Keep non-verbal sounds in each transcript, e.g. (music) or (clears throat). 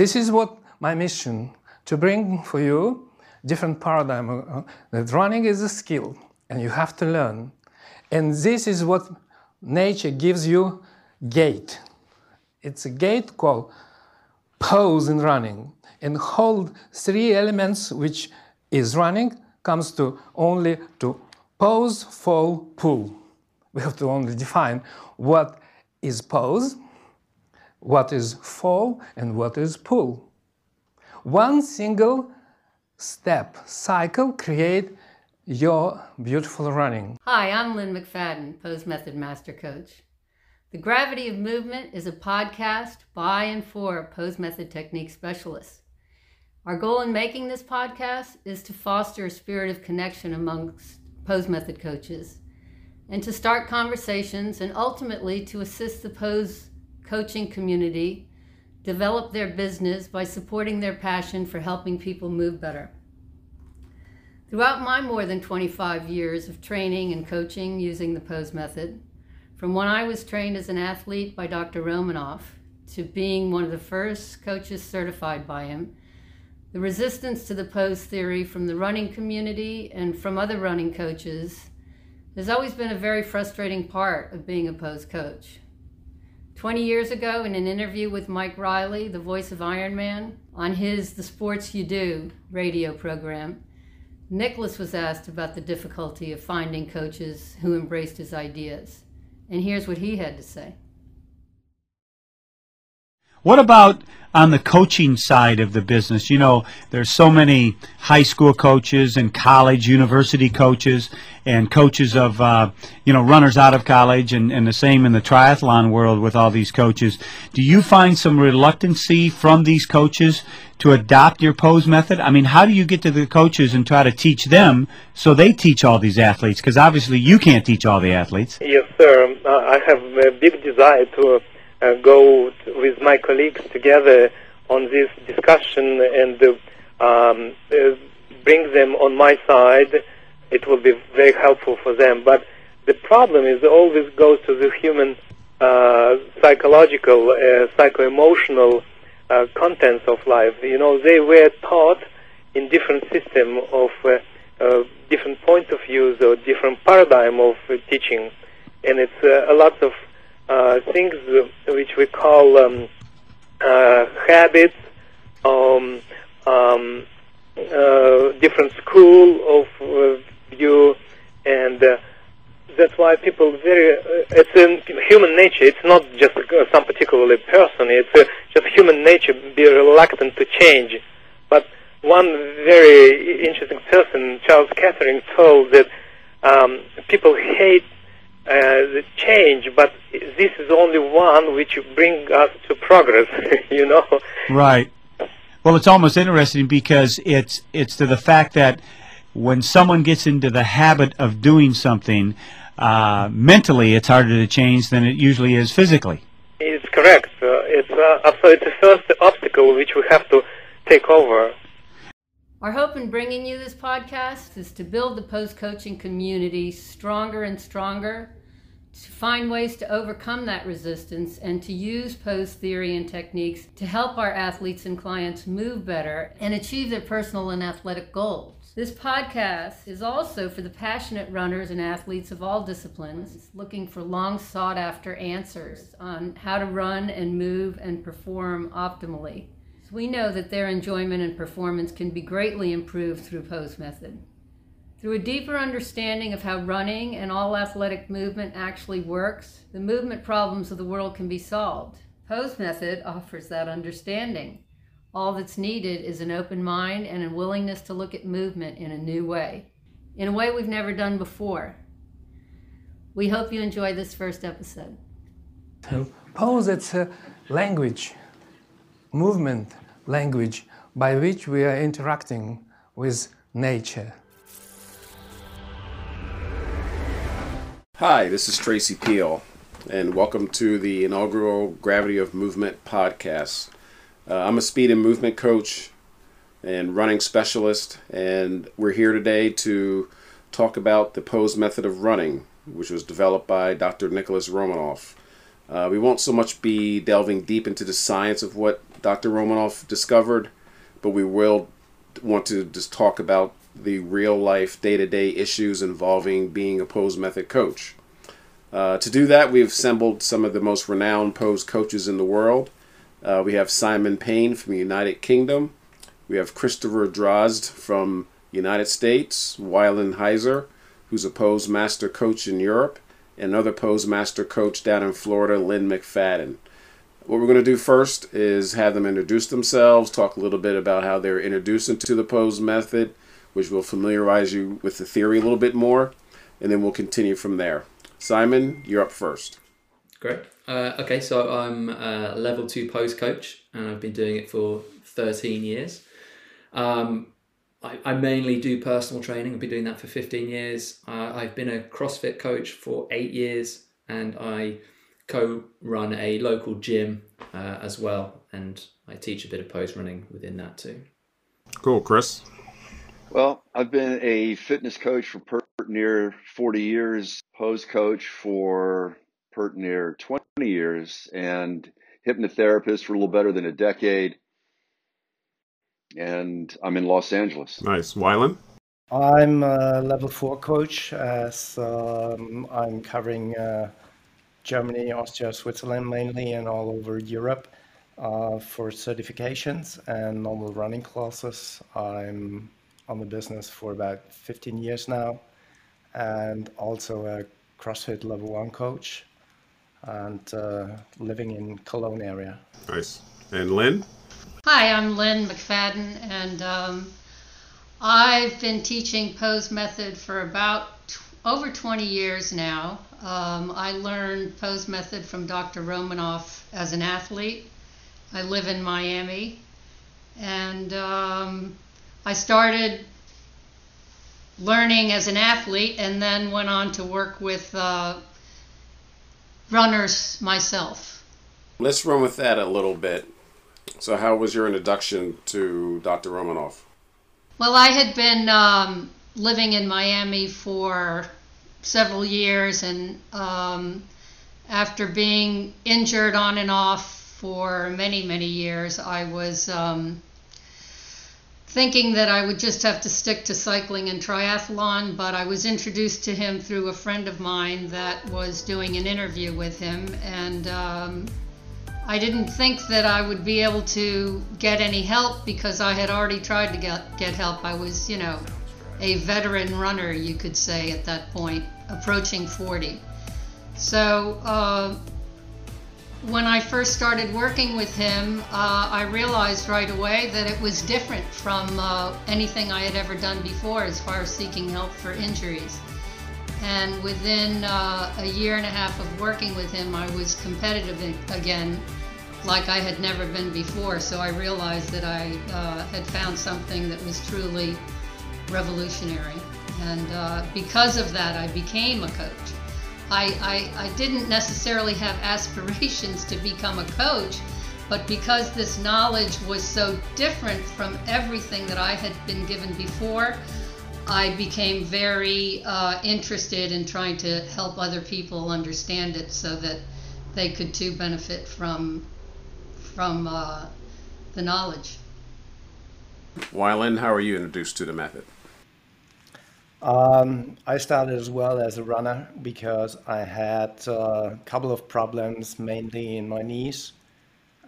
this is what my mission to bring for you different paradigm. Uh, that running is a skill and you have to learn. And this is what nature gives you gait. It's a gait called pose in running. And hold three elements which is running comes to only to pose fall pull. We have to only define what is pose what is fall and what is pull one single step cycle create your beautiful running. Hi, I'm Lynn McFadden, Pose Method Master Coach. The Gravity of Movement is a podcast by and for Pose Method Technique specialists. Our goal in making this podcast is to foster a spirit of connection amongst Pose Method coaches and to start conversations and ultimately to assist the Pose coaching community develop their business by supporting their passion for helping people move better. Throughout my more than 25 years of training and coaching using the pose method, from when I was trained as an athlete by Dr. Romanov to being one of the first coaches certified by him, the resistance to the pose theory from the running community and from other running coaches has always been a very frustrating part of being a pose coach. 20 years ago, in an interview with Mike Riley, the voice of Ironman, on his The Sports You Do radio program, Nicholas was asked about the difficulty of finding coaches who embraced his ideas. And here's what he had to say. What about on the coaching side of the business? You know, there's so many high school coaches and college, university coaches, and coaches of, uh, you know, runners out of college, and, and the same in the triathlon world with all these coaches. Do you find some reluctancy from these coaches to adopt your pose method? I mean, how do you get to the coaches and try to teach them so they teach all these athletes? Because obviously you can't teach all the athletes. Yes, sir. Uh, I have a big desire to uh, go with my colleagues together on this discussion and uh, um, uh, bring them on my side. It will be very helpful for them. But the problem is always goes to the human uh, psychological, psycho-emotional contents of life. You know, they were taught in different system of uh, different points of views or different paradigm of uh, teaching, and it's uh, a lot of things which we call um, uh, habits, um, um, uh, different school of uh, view, and uh, that's why people very. Uh, it's in human nature. It's not just uh, some particular person. It's uh, just human nature be reluctant to change. But one very interesting person, Charles Kettering, told that um, people hate uh, the change, but this is only one which bring us to progress. (laughs) you know. Right. Well, it's almost interesting because it's it's to the fact that when someone gets into the habit of doing something, uh, mentally it's harder to change than it usually is physically. It's correct. Uh, it's uh, so it's the first obstacle which we have to take over. Our hope in bringing you this podcast is to build the Pose coaching community stronger and stronger, to find ways to overcome that resistance, and to use pose theory and techniques to help our athletes and clients move better and achieve their personal and athletic goals. This podcast is also for the passionate runners and athletes of all disciplines looking for long sought after answers on how to run and move and perform optimally. We know that their enjoyment and performance can be greatly improved through pose method. Through a deeper understanding of how running and all athletic movement actually works, the movement problems of the world can be solved. Pose method offers that understanding. All that's needed is an open mind and a willingness to look at movement in a new way, in a way we've never done before. We hope you enjoy this first episode. Pose, it's a uh, language, movement language by which we are interacting with nature. Hi, this is Tracy Peal, and welcome to the inaugural Gravity of Movement podcast. Uh, I'm a speed and movement coach and running specialist, and we're here today to talk about the pose method of running, which was developed by Dr. Nicholas Romanov. Uh, we won't so much be delving deep into the science of what Dr. Romanov discovered, but we will want to just talk about the real life, day to day issues involving being a pose method coach. Uh, to do that, we've assembled some of the most renowned pose coaches in the world. Uh, we have Simon Paine from the United Kingdom. We have Christopher Drozd from United States, Wieland Heiser, who's a pose master coach in Europe, another pose master coach down in Florida, Lynn McFadden. What we're going to do first is have them introduce themselves, talk a little bit about how they're introduced to the pose method, which will familiarize you with the theory a little bit more, and then we'll continue from there. Simon, you're up first. Great. Uh, okay, so I'm a level two pose coach, and I've been doing it for 13 years. Um, I, I, mainly do personal training. I've been doing that for 15 years. Uh, I've been a CrossFit coach for eight years, and I co-run a local gym uh, as well, and I teach a bit of pose running within that too. Cool, Chris. Well, I've been a fitness coach for pert near 40 years, pose coach for pert near 20 years, and hypnotherapist for a little better than a decade and I'm in Los Angeles. Nice. Wieland? I'm a level four coach as um, I'm covering uh, Germany, Austria, Switzerland mainly, and all over Europe uh, for certifications and normal running classes. I'm on the business for about 15 years now and also a CrossFit level one coach and uh, living in Cologne area. Nice. And Lynn? Hi, I'm Lynn McFadden, and um, I've been teaching pose method for about over 20 years now. Um, I learned pose method from Dr. Romanov as an athlete. I live in Miami, and um, I started learning as an athlete and then went on to work with uh, runners myself. Let's run with that a little bit. So, how was your introduction to Dr. Romanov? Well, I had been um, living in Miami for several years, and um, after being injured on and off for many, many years, I was um, thinking that I would just have to stick to cycling and triathlon. But I was introduced to him through a friend of mine that was doing an interview with him, and um, I didn't think that I would be able to get any help because I had already tried to get, get help. I was, you know, a veteran runner, you could say, at that point, approaching 40. So uh, when I first started working with him, uh, I realized right away that it was different from uh, anything I had ever done before as far as seeking help for injuries. And within uh, a year and a half of working with him, I was competitive again like I had never been before. So I realized that I uh, had found something that was truly revolutionary. And uh, because of that, I became a coach. I, I, I didn't necessarily have (laughs) aspirations to become a coach, but because this knowledge was so different from everything that I had been given before, I became very uh, interested in trying to help other people understand it so that they could too benefit from from uh, the knowledge. Wieland, how are you introduced to the method? Um, I started as well as a runner because I had uh, a couple of problems, mainly in my knees,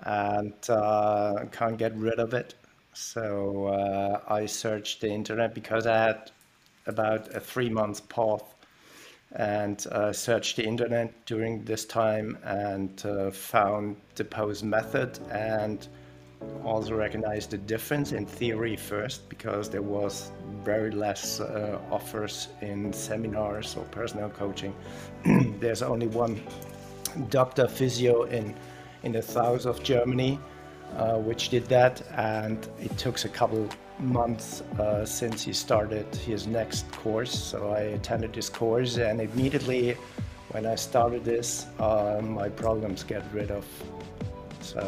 and uh, can't get rid of it. So uh, I searched the internet because I had about a three month pause and uh, searched the internet during this time and uh, found the pose method and also recognized the difference in theory first because there was very less uh, offers in seminars or personal coaching. (clears throat) There's only one doctor physio in in the south of Germany uh, which did that and it took a couple months uh, since he started his next course. So I attended this course, and immediately when I started this, uh, my problems get rid of. So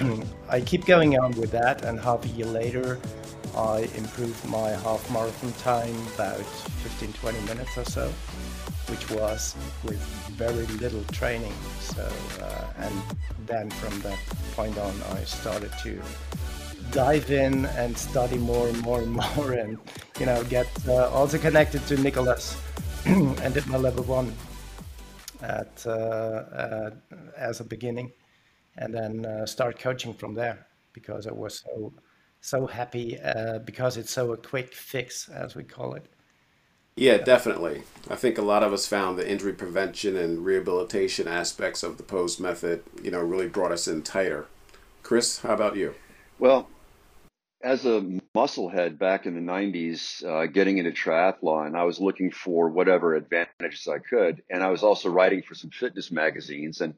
uh, (clears throat) I keep going on with that, and half a year later, I improved my half marathon time about 15 20 minutes or so. Which was with very little training. So, uh, and then from that point on, I started to dive in and study more and more and (laughs) more, and you know, get uh, also connected to Nicholas (clears throat) and did my level one at uh, uh, as a beginning, and then uh, start coaching from there because I was so so happy because it's so a quick fix as we call it. Yeah, definitely. I think a lot of us found the injury prevention and rehabilitation aspects of the pose method, you know, really brought us in tighter. Chris, how about you? Well, as a musclehead back in the 90s, uh, getting into triathlon, I was looking for whatever advantages I could. And I was also writing for some fitness magazines. And,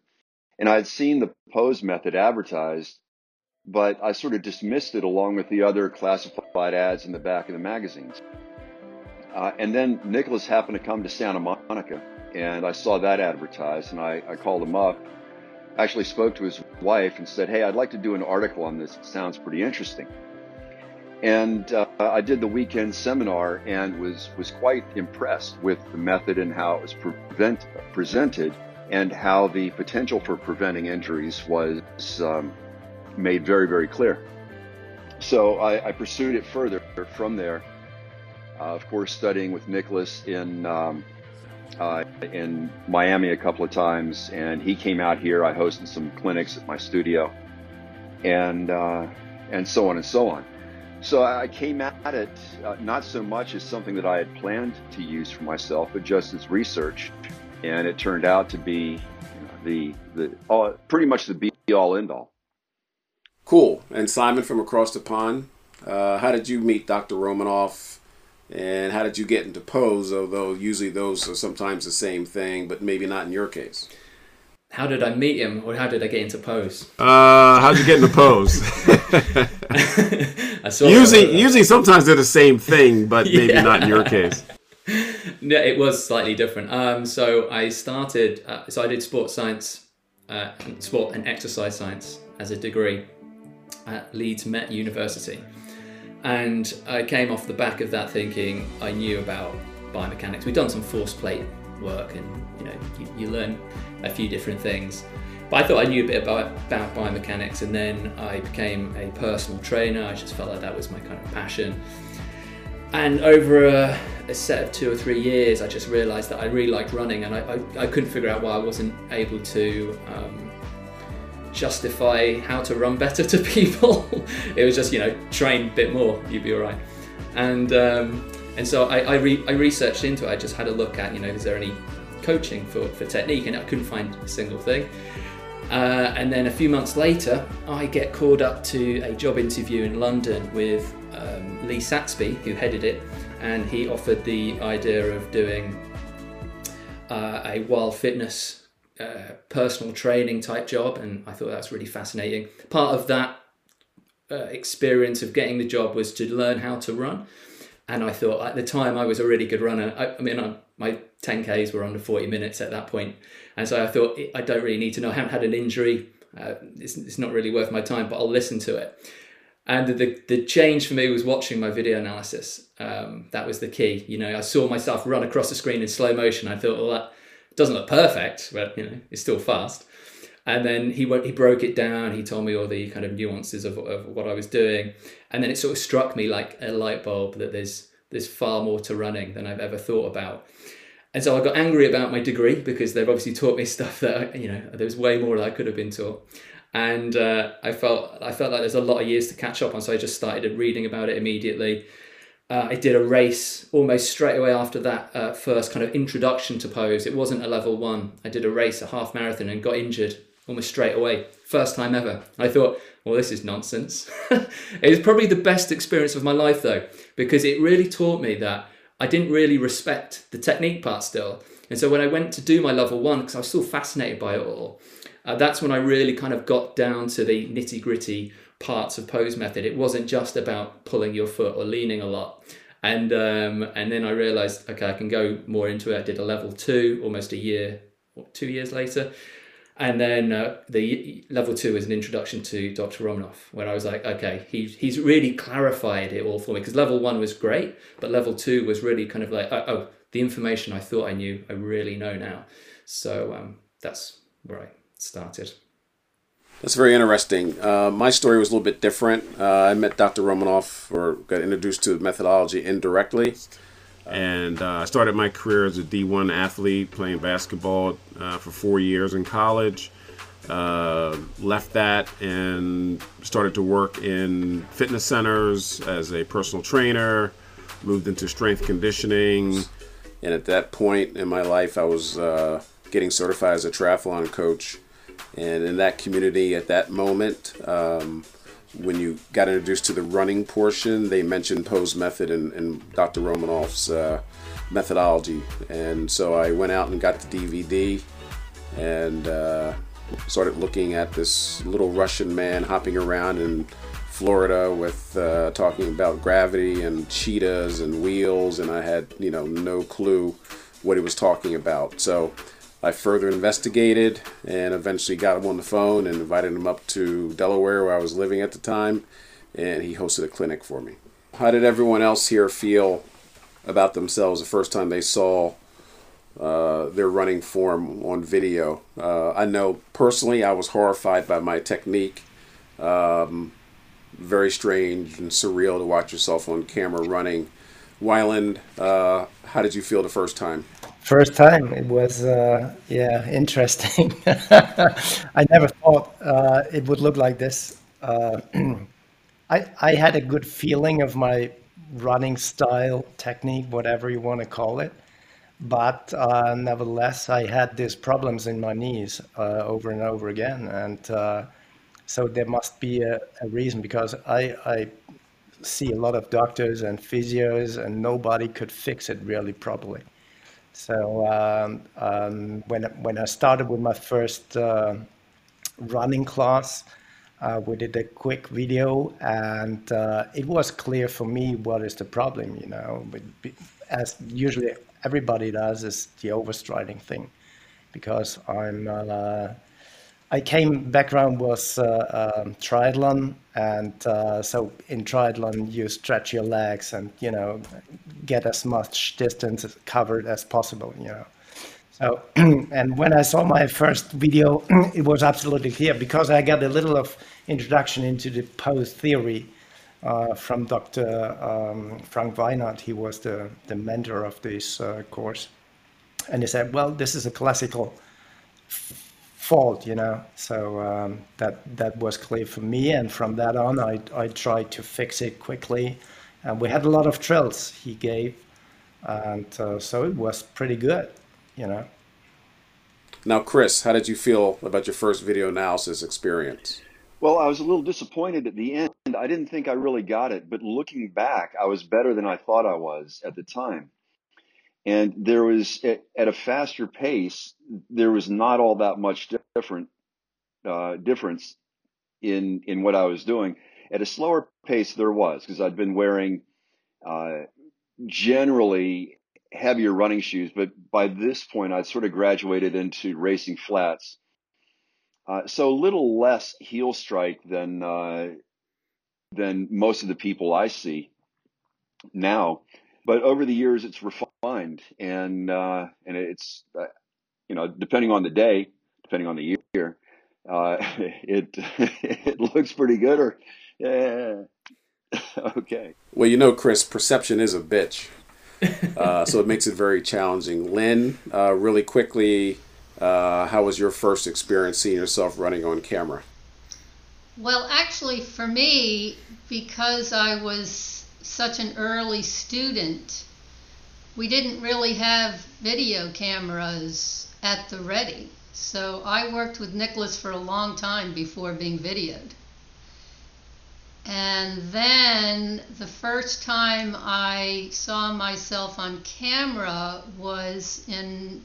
and I had seen the pose method advertised, but I sort of dismissed it along with the other classified ads in the back of the magazines. Uh, and then Nicholas happened to come to Santa Monica, and I saw that advertised, and I, I called him up. Actually, spoke to his wife and said, "Hey, I'd like to do an article on this. It sounds pretty interesting." And uh, I did the weekend seminar and was was quite impressed with the method and how it was prevent, presented, and how the potential for preventing injuries was um, made very very clear. So I, I pursued it further from there of course, studying with Nicholas in um, uh, in Miami a couple of times, and he came out here. I hosted some clinics at my studio, and uh, and so on and so on. So I came at it uh, not so much as something that I had planned to use for myself, but just as research, and it turned out to be the the pretty much the be all end all. Cool. And Simon from across the pond, uh, how did you meet Dr. Romanov? And how did you get into pose? Although usually those are sometimes the same thing, but maybe not in your case. How did I meet him, or how did I get into pose? Uh, how did you get into pose? (laughs) usually, usually, sometimes they're the same thing, but maybe yeah. not in your case. (laughs) no, it was slightly different. Um, so I started. Uh, so I did sports science, uh, sport and exercise science as a degree at Leeds Met University. And I came off the back of that thinking I knew about biomechanics. We'd done some force plate work and you know, you, you learn a few different things. But I thought I knew a bit about, about biomechanics and then I became a personal trainer. I just felt like that was my kind of passion. And over a, a set of two or three years, I just realized that I really liked running and I, I, I couldn't figure out why I wasn't able to um, justify how to run better (laughs) to people. it was just, you know, train a bit more, you'd be all right. And um, and so I, I, re- I, researched into it. I just had a look at, you know, is there any coaching for, for technique? And I couldn't find a single thing. Uh, and then a few months later, I get called up to a job interview in London with um, Lee Saxby, who headed it, and he offered the idea of doing uh, a wild fitness personal training type job, and I thought that's really fascinating. Part of that uh, experience of getting the job was to learn how to run, and I thought at the time I was a really good runner. I, I mean, I, my 10ks were under 40 minutes at that point, and so I thought I don't really need to know. I haven't had an injury. Uh, it's, it's not really worth my time, but I'll listen to it. And the, the change for me was watching my video analysis. Um, that was the key. You know, I saw myself run across the screen in slow motion. I thought, well, that doesn't look perfect, but you know, it's still fast. And then he went, he broke it down. He told me all the kind of nuances of, of what I was doing, and then it sort of struck me like a light bulb that there's there's far more to running than I've ever thought about. And so I got angry about my degree because they've obviously taught me (laughs) stuff that you know there was way more that I could have been taught, and uh, I felt I felt like there's a lot of years to catch up on. So I just started reading about it immediately. Uh, I did a race almost straight away after that uh, first kind of introduction to pose. It wasn't a level one. I did a race, a half marathon, and got injured almost straight away. First time ever. I thought, well, this is nonsense. (laughs) it was probably the best experience of my life, though, because it really taught me that I didn't really respect the technique part still. And so when I went to do my level one, because I was still fascinated by it all, uh, that's when I really kind of got down to the nitty gritty parts of pose method. It wasn't just about pulling your foot or leaning a lot. And um, and then I realized, okay, I can go more into it. I did a level two almost a year, what, two years later. And then uh, the level two is an introduction to Dr. Romanov, where I was like, okay, he, he's really clarified it all for me because level one was great, but level two was really kind of like, oh, oh the information I thought I knew, I really know now. So um, that's where I started. That's very interesting. Uh, my story was a little bit different. Uh, I met Dr. Romanov or got introduced to methodology indirectly. And uh, I started my career as a D1 athlete playing basketball uh, for four years in college. Uh, left that and started to work in fitness centers as a personal trainer, moved into strength conditioning. And at that point in my life, I was uh, getting certified as a triathlon coach. And in that community at that moment, um, when you got introduced to the running portion, they mentioned Pose Method and, and Dr. Romanov's uh, methodology. And so I went out and got the DVD and uh, started looking at this little Russian man hopping around in Florida with uh, talking about gravity and cheetahs and wheels, and I had you know no clue what he was talking about. So I further investigated and eventually got him on the phone and invited him up to Delaware where I was living at the time, and he hosted a clinic for me. How did everyone else here feel about themselves the first time they saw uh, their running form on video? Uh, I know personally I was horrified by my technique. Um, very strange and surreal to watch yourself on camera running. Wieland, uh, how did you feel the first time? First time, it was uh, yeah interesting. (laughs) I never thought uh, it would look like this. Uh, (clears throat) I I had a good feeling of my running style, technique, whatever you want to call it, but uh, nevertheless, I had these problems in my knees uh, over and over again, and so there must be a, a reason because I I see a lot of doctors and physios, and nobody could fix it really properly. So um, um, when when I started with my first uh, running class, uh, we did a quick video, and uh, it was clear for me what is the problem. You know, as usually everybody does is the overstriding thing, because I'm uh, I came background was uh, um, triathlon, and uh, so in triathlon you stretch your legs and you know get as much distance covered as possible. You know, so (clears throat) and when I saw my first video, (clears throat) it was absolutely clear because I got a little of introduction into the pose theory uh, from Dr. Um, Frank Weinert. He was the the mentor of this uh, course, and he said, "Well, this is a classical." Fault, you know. So um, that that was clear for me, and from that on, I I tried to fix it quickly, and we had a lot of drills he gave, and uh, so it was pretty good, you know. Now, Chris, how did you feel about your first video analysis experience? Well, I was a little disappointed at the end. I didn't think I really got it, but looking back, I was better than I thought I was at the time and there was at, a faster pace there was not all that much different uh, difference in in what I was doing. At a slower pace, there was because I'd been wearing uh, generally heavier running shoes, but by this point, I'd sort of graduated into racing flats. Uh, so a little less heel strike than uh, than most of the people I see now. But over the years, it's refined and uh, and it's uh, you know depending on the day, depending on the year, uh, (laughs) it (laughs) it looks pretty good. Or yeah, (laughs) okay. Well, you know, Chris, perception is a bitch, uh, so it makes it very challenging. Lynn, uh, really quickly, uh, how was your first experience seeing yourself running on camera? Well, actually, for me, because I was such an early student we didn't really have video cameras at the ready. So I worked with Nicholas for a long time before being videoed. And then the first time I saw myself on camera was in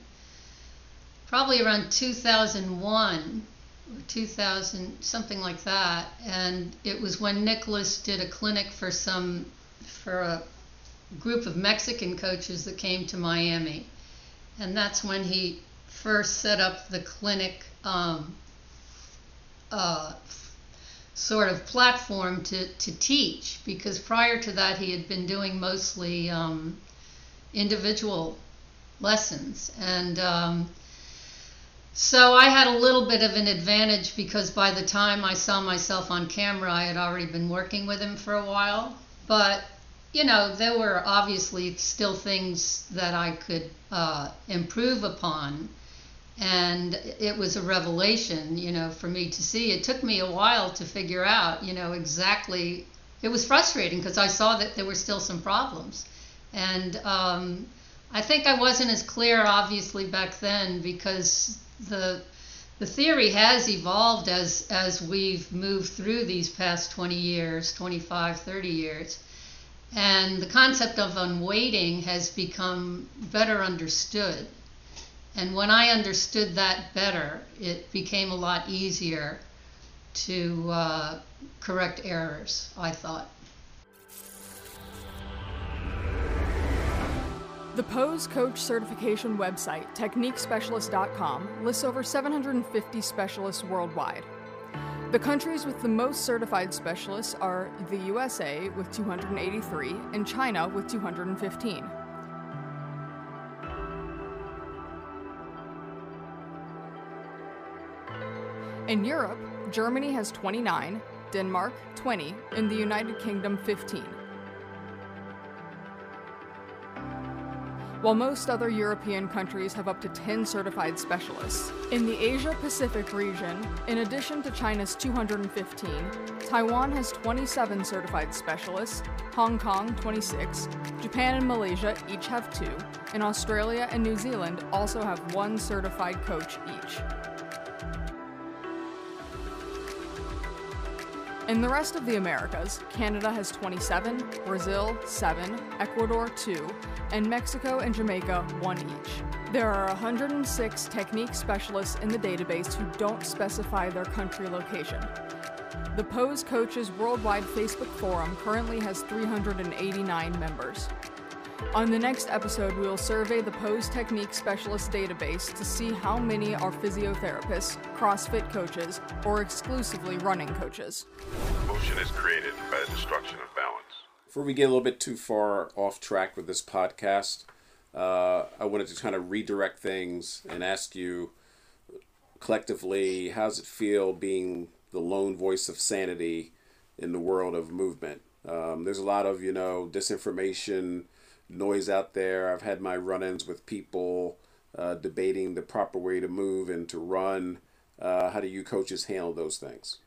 probably around 2001 or 2000, something like that. And it was when Nicholas did a clinic for some, for a group of Mexican coaches that came to Miami. And that's when he first set up the clinic um, uh, sort of platform to, to teach because prior to that he had been doing mostly um, individual lessons. And um, so I had a little bit of an advantage because by the time I saw myself on camera, I had already been working with him for a while. But, you know, there were obviously still things that I could uh, improve upon. And it was a revelation, you know, for me to see. It took me a while to figure out, you know, exactly. It was frustrating because I saw that there were still some problems. And um, I think I wasn't as clear, obviously, back then because the the theory has evolved as as we've moved through these past 20 years 25 30 years and the concept of unweighting has become better understood and when i understood that better it became a lot easier to uh, correct errors i thought The Pose Coach certification website, techniquespecialist.com, lists over 750 specialists worldwide. The countries with the most certified specialists are the USA with 283 and China with 215. In Europe, Germany has 29, Denmark 20, and the United Kingdom 15. While most other European countries have up to 10 certified specialists. In the Asia Pacific region, in addition to China's 215, Taiwan has 27 certified specialists, Hong Kong 26, Japan and Malaysia each have two, and Australia and New Zealand also have one certified coach each. In the rest of the Americas, Canada has 27, Brazil 7, Ecuador 2, and Mexico and Jamaica 1 each. There are 106 technique specialists in the database who don't specify their country location. The Pose Coaches Worldwide Facebook forum currently has 389 members. On the next episode, we will survey the Pose Technique Specialist database to see how many are physiotherapists, CrossFit coaches, or exclusively running coaches. Motion is created by the destruction of balance. Before we get a little bit too far off track with this podcast, uh, I wanted to kind of redirect things and ask you collectively, how's it feel being the lone voice of sanity in the world of movement? Um, there's a lot of, you know, disinformation noise out there. I've had my run ins with people uh, debating the proper way to move and to run. Uh, how do you coaches handle those things?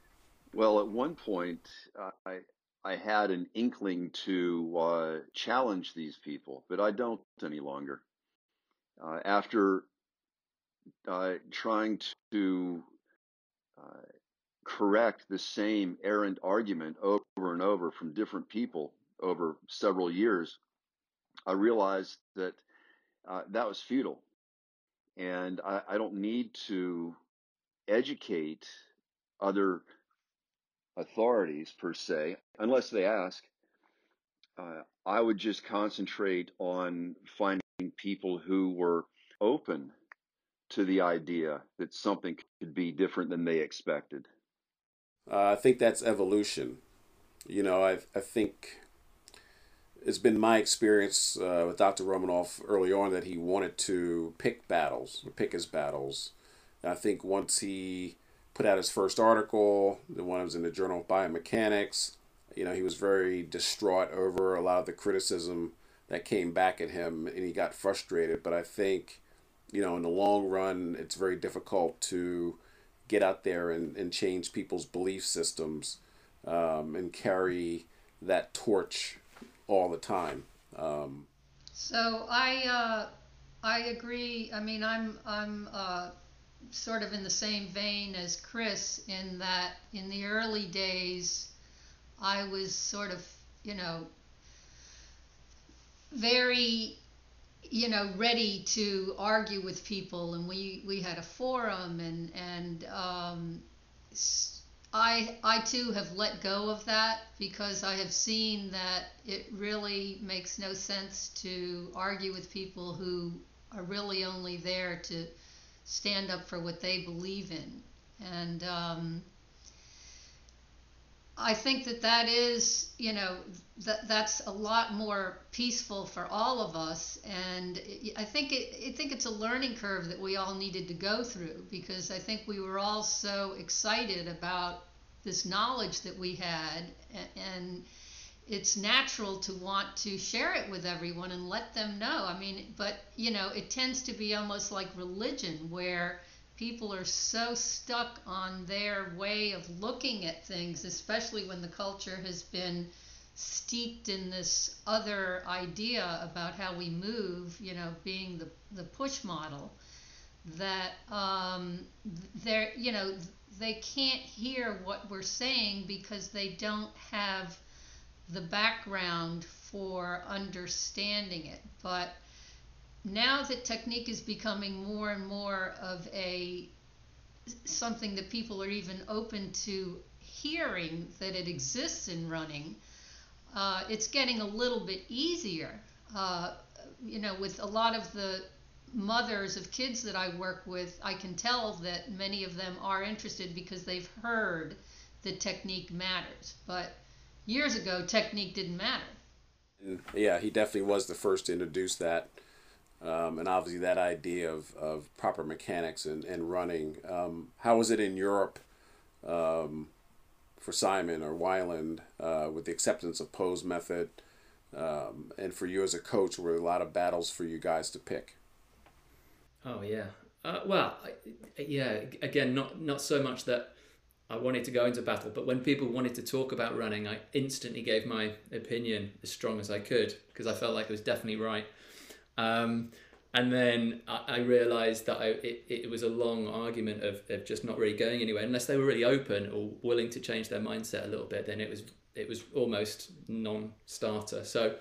Well, at one point, uh, I I had an inkling to uh, challenge these people, but I don't any longer. Uh, after trying to correct the same errant argument over and over from different people over several years, I realized that uh, that was futile. And I, I, don't need to educate other authorities per se, unless they ask. Uh, I would just concentrate on finding people who were open to the idea that something could be different than they expected. Uh, I think that's evolution. You know, I, I think it's been my experience uh, with Dr. Romanov early on that he wanted to pick battles, pick his battles. And I think once he put out his first article, the one that was in the Journal of Biomechanics, you know, he was very distraught over a lot of the criticism that came back at him and he got frustrated. But I think, you know, in the long run, it's very difficult to get out there and, and change people's belief systems um, and carry that torch all the time. Um, so I uh, I agree. I mean, I'm I'm uh, sort of in the same vein as Chris in that in the early days, I was sort of you know very you know ready to argue with people and we we had a forum and and um, I I too have let go of that because I have seen that it really makes no sense to argue with people who are really only there to stand up for what they believe in, and um, I think that that is, you know, that that's a lot more peaceful for all of us, and I think it, I think it's a learning curve that we all needed to go through because I think we were all so excited about this knowledge that we had, and it's natural to want to share it with everyone and let them know. I mean, but you know, it tends to be almost like religion where people are so stuck on their way of looking at things, especially when the culture has been steeped in this other idea about how we move, you know, being the, the push model, that um, they're, you know, they can't hear what we're saying because they don't have the background for understanding it. But now that technique is becoming more and more of a something that people are even open to hearing that it exists in running, uh, it's getting a little bit easier. Uh, you know, with a lot of the mothers of kids that I work with, I can tell that many of them are interested because they've heard that technique matters. But years ago, technique didn't matter. Yeah, he definitely was the first to introduce that um, and obviously that idea of, of proper mechanics and, and running. Um, how was it in Europe um, for Simon or Wieland uh, with the acceptance of pose method? Um, and for you as a coach, were a lot of battles for you guys to pick? Oh yeah. Uh, well, yeah. Again, not not so much that I wanted to go into battle, but when people wanted to talk about running, I instantly gave my opinion as strong as I could because I felt like it was definitely right. Um, and then I, I realized that I, it, it was a long argument of, of just not really going anywhere unless they were really open or willing to change their mindset a little bit. Then it was it was almost non-starter. So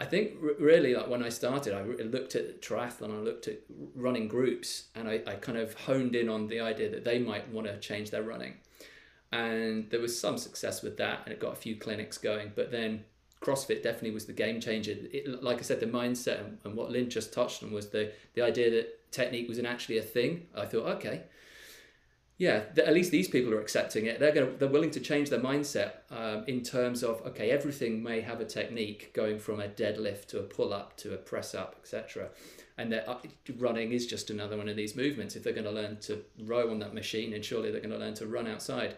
I think really like when I started, I looked at triathlon, I looked at running groups, and I, I kind of honed in on the idea that they might want to change their running. And there was some success with that, and it got a few clinics going. But then CrossFit definitely was the game changer. It, like I said, the mindset and, and, what Lynn just touched on was the the idea that technique was not actually a thing. I thought, okay, yeah, th- at least these people are accepting it. They're going they're willing to change their mindset um, in terms of okay, everything may have a technique going from a deadlift to a pull up to a press up, etc. And that uh, running is just another one of these movements. If they're going to learn to row on that machine, and surely they're going to learn to run outside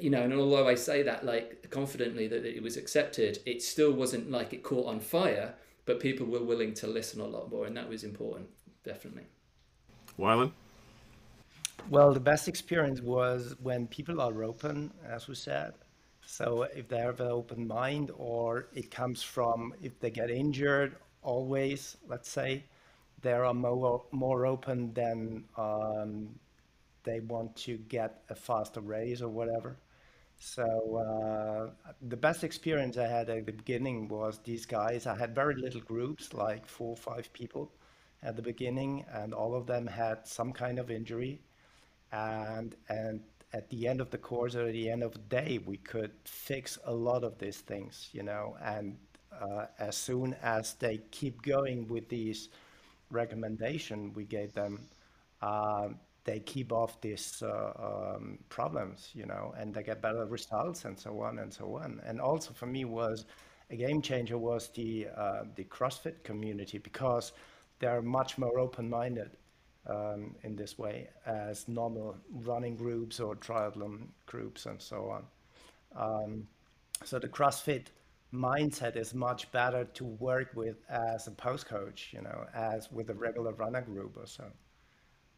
you know, and although I say that like confidently that it was accepted, it still wasn't like it caught on fire, but people were willing to listen a lot more, and that was important, definitely. Wieland? Well, the best experience was when people are open, as we said. So if they have an open mind, or it comes from if they get injured, always, let's say, they are more more open than um, they want to get a faster raise or whatever. So uh, the best experience I had at the beginning was these guys. I had very little groups, like four or five people at the beginning, and all of them had some kind of injury. And and at the end of the course or at the end of the day, we could fix a lot of these things, you know. And uh, as soon as they keep going with these recommendation we gave them, uh, they keep off these uh, um, problems, you know, and they get better results and so on and so on. And also for me was a game changer was the uh, the CrossFit community because they're much more open-minded um, in this way as normal running groups or triathlon groups and so on. Um, so the CrossFit mindset is much better to work with as a pose coach, you know, as with a regular runner group or so.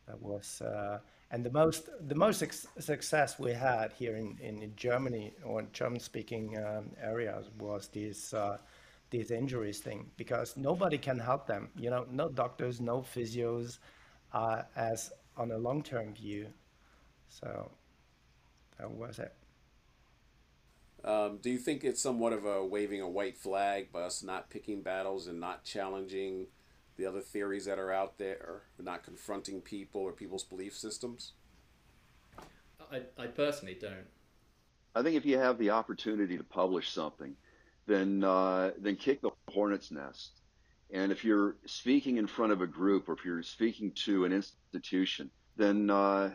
That was uh, and the most the most success we had here in, in Germany or German speaking um, areas was this uh, these injuries thing because nobody can help them. You know, no doctors, no physios, uh, as on a long term view. So that was it. Um, do you think it's somewhat of a waving a white flag by us not picking battles and not challenging the other theories that are out there, not confronting people or people's belief systems? I, I personally don't. I think if you have the opportunity to publish something, then uh, then kick the hornet's nest. And if you're speaking in front of a group or if you're speaking to an institution, then uh,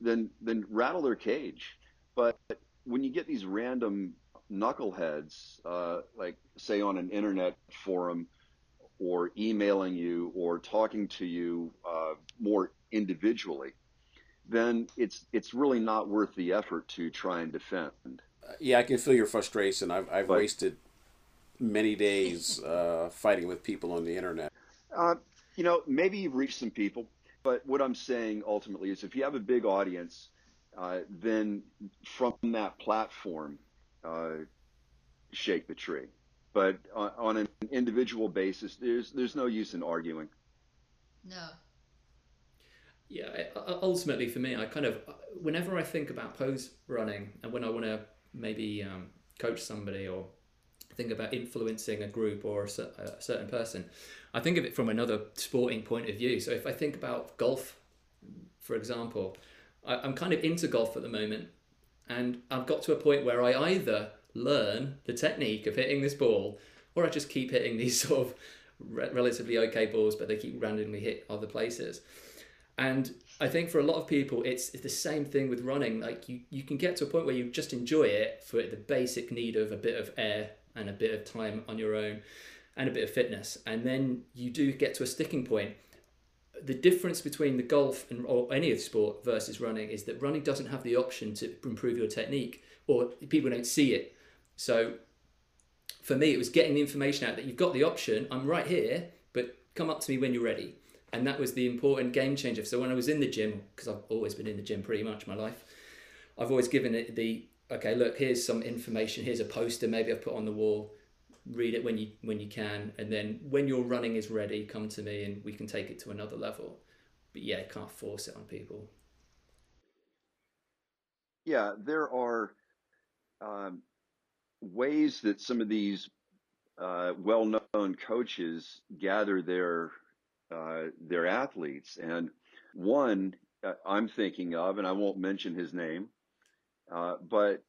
then then rattle their cage. But when you get these random knuckleheads, uh, like say on an internet forum, or emailing you, or talking to you uh, more individually, then it's it's really not worth the effort to try and defend. Yeah, I can feel your frustration. I've I've But- wasted many days uh, fighting with people on the internet. Uh, you know, maybe you've reached some people, but what I'm saying ultimately is if you have a big audience, uh, then from that platform, uh, shake the tree. But on, on an individual basis, there's there's no use in arguing. No. Yeah, I- I- ultimately for me, I kind of, whenever I think about pose running and when I want to maybe um, coach somebody or think about influencing a group or a, a certain person, I think of it from another sporting point of view. So if I think about golf, for example, I, I'm kind of into golf at the moment, and I've got to a point where I either learn the technique of hitting this ball, or I just keep hitting these (laughs) sort of re- relatively okay balls, but they keep randomly hit other places. And I think for a lot of people, it's, it's the same thing with running. Like you, you can get to a point where you just enjoy it for the basic need of a bit of air and a bit of time on your own and a bit of fitness. And then you do get to a sticking point. The difference between the golf and or any of sport versus running is that running doesn't have the option to improve your technique or people don't see it. So for me, it was getting the information out that you've got the option. I'm right here, but come up to me when you're ready. And that was the important game changer. So when I was in the gym, because I've always been in the gym pretty much my life, I've always given it the okay. Look, here's some information. Here's a poster. Maybe I've put on the wall. Read it when you when you can, and then when your running is ready, come to me and we can take it to another level. But yeah, can't force it on people. Yeah, there are um, ways that some of these uh, well-known coaches gather their uh, their athletes, and one uh, I'm thinking of, and I won't mention his name, uh, but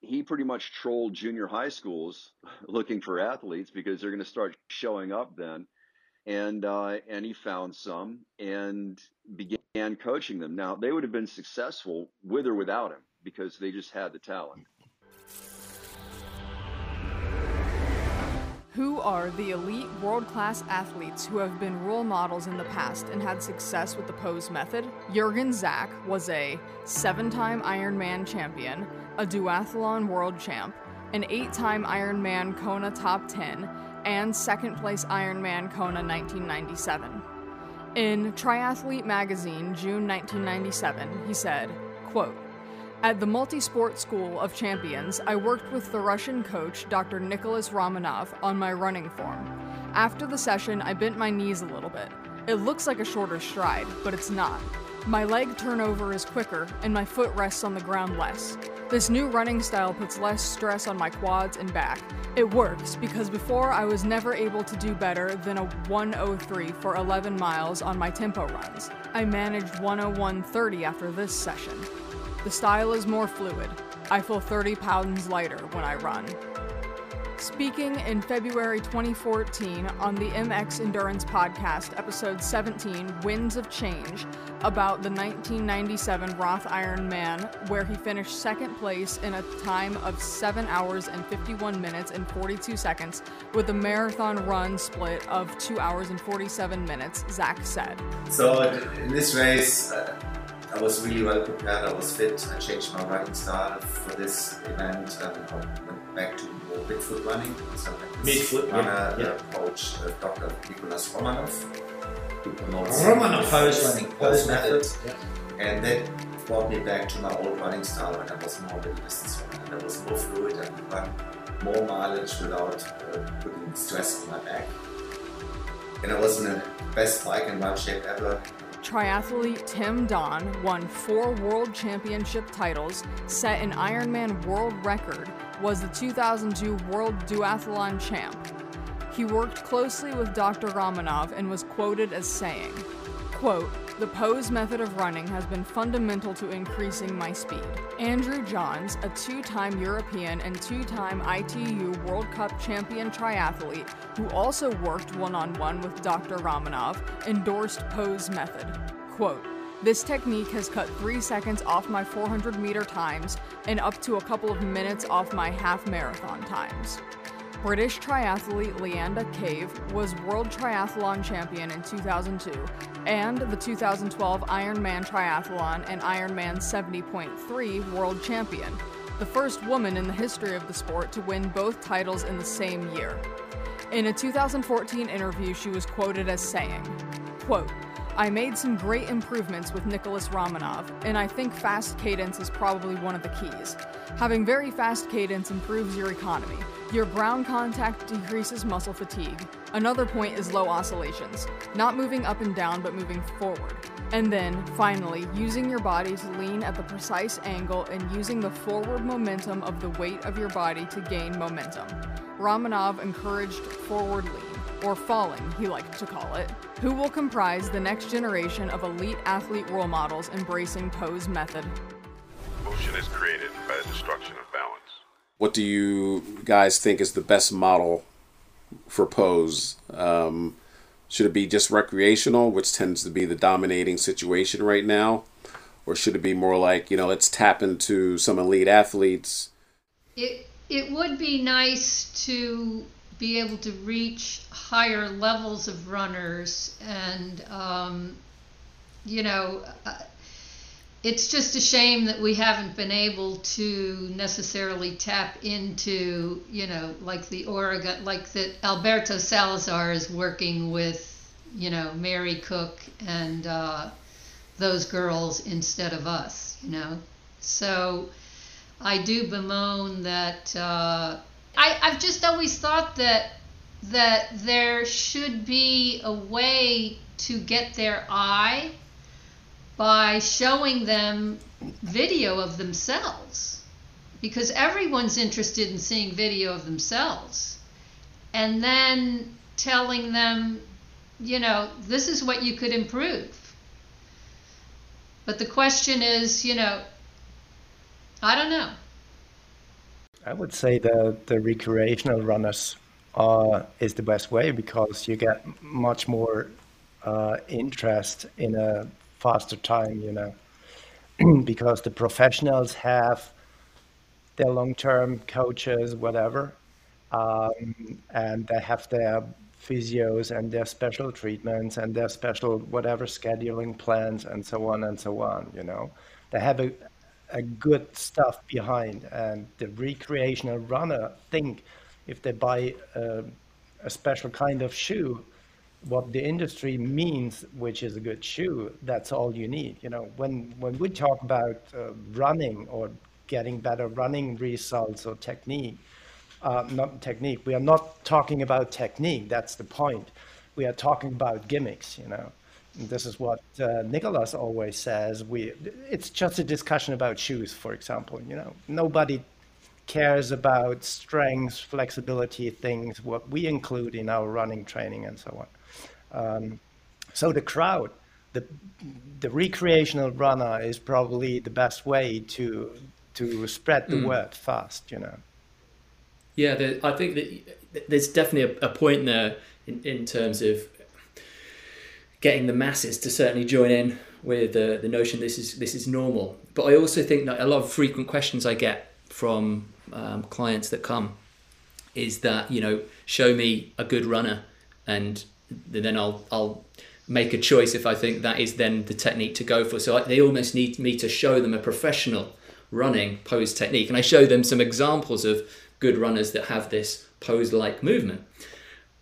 he pretty much trolled junior high schools (laughs) looking for athletes because they're going to start showing up then, and uh, and he found some and began coaching them. Now they would have been successful with or without him because they just had the talent. Who are the elite world class athletes who have been role models in the past and had success with the pose method? Jurgen Zack was a seven time Ironman champion, a duathlon world champ, an eight time Ironman Kona top 10, and second place Ironman Kona 1997. In Triathlete magazine, June 1997, he said, quote, at the Multisport School of Champions, I worked with the Russian coach Dr. Nicholas Romanov on my running form. After the session, I bent my knees a little bit. It looks like a shorter stride, but it's not. My leg turnover is quicker, and my foot rests on the ground less. This new running style puts less stress on my quads and back. It works because before I was never able to do better than a 103 for 11 miles on my tempo runs. I managed 101.30 after this session. The style is more fluid. I feel 30 pounds lighter when I run. Speaking in February 2014 on the MX Endurance Podcast, episode 17, Winds of Change, about the 1997 Roth Ironman, where he finished second place in a time of 7 hours and 51 minutes and 42 seconds with a marathon run split of 2 hours and 47 minutes, Zack said. So in this race, uh, I was really well prepared. I was fit. I changed my running style for this event. Um, I went back to more midfoot running. So I this Midfoot, runner, yeah. uh, coach uh, Dr. Nicolas Romanov, who promotes Romanov. pose running, pose method. method, And that brought me back to my old running style when I was more of a distance runner. And I was more fluid and could run more mileage without uh, putting stress on my back. And I was in the best bike and run shape ever. Triathlete Tim Don won four world championship titles, set an Ironman world record, was the 2002 World Duathlon champ. He worked closely with Dr. Romanov and was quoted as saying, quote, the pose method of running has been fundamental to increasing my speed. Andrew Johns, a two time European and two time ITU World Cup champion triathlete who also worked one on one with Dr. Romanov, endorsed pose method. Quote, This technique has cut three seconds off my 400 meter times and up to a couple of minutes off my half marathon times. British triathlete Leanda Cave was World Triathlon Champion in 2002 and the 2012 Ironman Triathlon and Ironman 70.3 World Champion, the first woman in the history of the sport to win both titles in the same year. In a 2014 interview, she was quoted as saying, quote, I made some great improvements with Nicholas Romanov, and I think fast cadence is probably one of the keys. Having very fast cadence improves your economy. Your ground contact decreases muscle fatigue. Another point is low oscillations, not moving up and down but moving forward. And then, finally, using your body to lean at the precise angle and using the forward momentum of the weight of your body to gain momentum. Romanov encouraged forward lean or falling, he liked to call it, who will comprise the next generation of elite athlete role models embracing pose method. Motion is created by the destruction of balance. What do you guys think is the best model for pose? Um, should it be just recreational, which tends to be the dominating situation right now? Or should it be more like, you know, let's tap into some elite athletes? It, it would be nice to be able to reach higher levels of runners and um, you know uh, it's just a shame that we haven't been able to necessarily tap into you know like the Oregon like that Alberto Salazar is working with you know Mary Cook and uh, those girls instead of us you know? So I do bemoan that uh, I, I've just always thought that that there should be a way to get their eye by showing them video of themselves. Because everyone's interested in seeing video of themselves. And then telling them you know this is what you could improve. But the question is you know i don't know. I would say the the recreational runners uh, is the best way because you get much more uh, interest in a faster time, you know, (clears throat) because the professionals have their long-term coaches, whatever, um, and they have their physios and their special treatments and their special whatever scheduling plans and so on and so on. You know, they have a, a good stuff behind, and the recreational runner think if they buy a, a special kind of shoe, what the industry means, which is a good shoe, that's all you need. You know, when when we talk about uh, running or getting better running results or technique, uh, not technique, we are not talking about technique. That's the point. We are talking about gimmicks. You know, and this is what uh, Nicholas always says. We it's just a discussion about shoes, for example. You know, nobody cares about strength, flexibility things, what we include in our running training and so on. Um, so the crowd, the the recreational runner is probably the best way to to spread the mm. word fast. You know. Yeah, the, I think that there's definitely a, a point there in, in terms of getting the masses to certainly join in with the, the notion this is this is normal. But I also think that a lot of frequent questions I get from um, clients that come is that you know show me a good runner and then I'll I'll make a choice if I think that is then the technique to go for. So I, they almost need me to show them a professional running pose technique, and I show them some examples of good runners that have this pose like movement.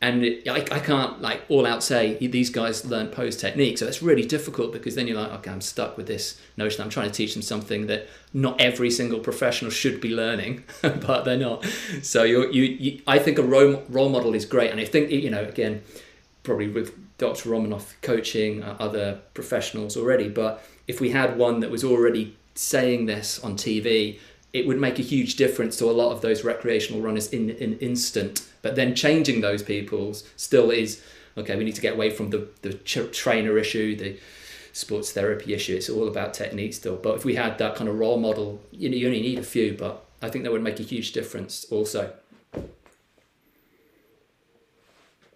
And it, I, I can't like all out say these guys learn pose technique. So it's really difficult because then you're like okay i'm stuck with this notion. I'm trying to teach them something that not every single professional should be learning (laughs) but they're not. So you you i think a role, role model is great. And i think you know again probably with dr Romanov coaching other professionals already but if we had one that was already saying this on tv it would make a huge difference to a lot of those recreational runners in an in instant. But then changing those people's still is okay. We need to get away from the the trainer issue, the sports therapy issue. It's all about technique still. But if we had that kind of role model, you know, you only need a few, but I think that would make a huge difference also.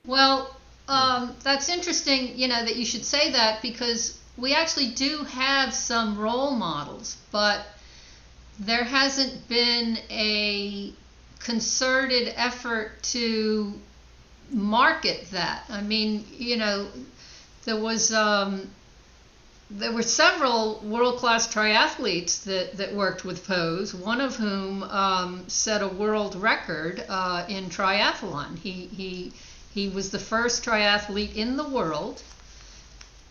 Well, um, that's interesting, you know, that you should say that because we actually do have some role models, but there hasn't been a concerted effort to market that. I mean, you know, there was um, there were several world class triathletes that, that worked with Pose. One of whom um, set a world record uh, in triathlon. He he he was the first triathlete in the world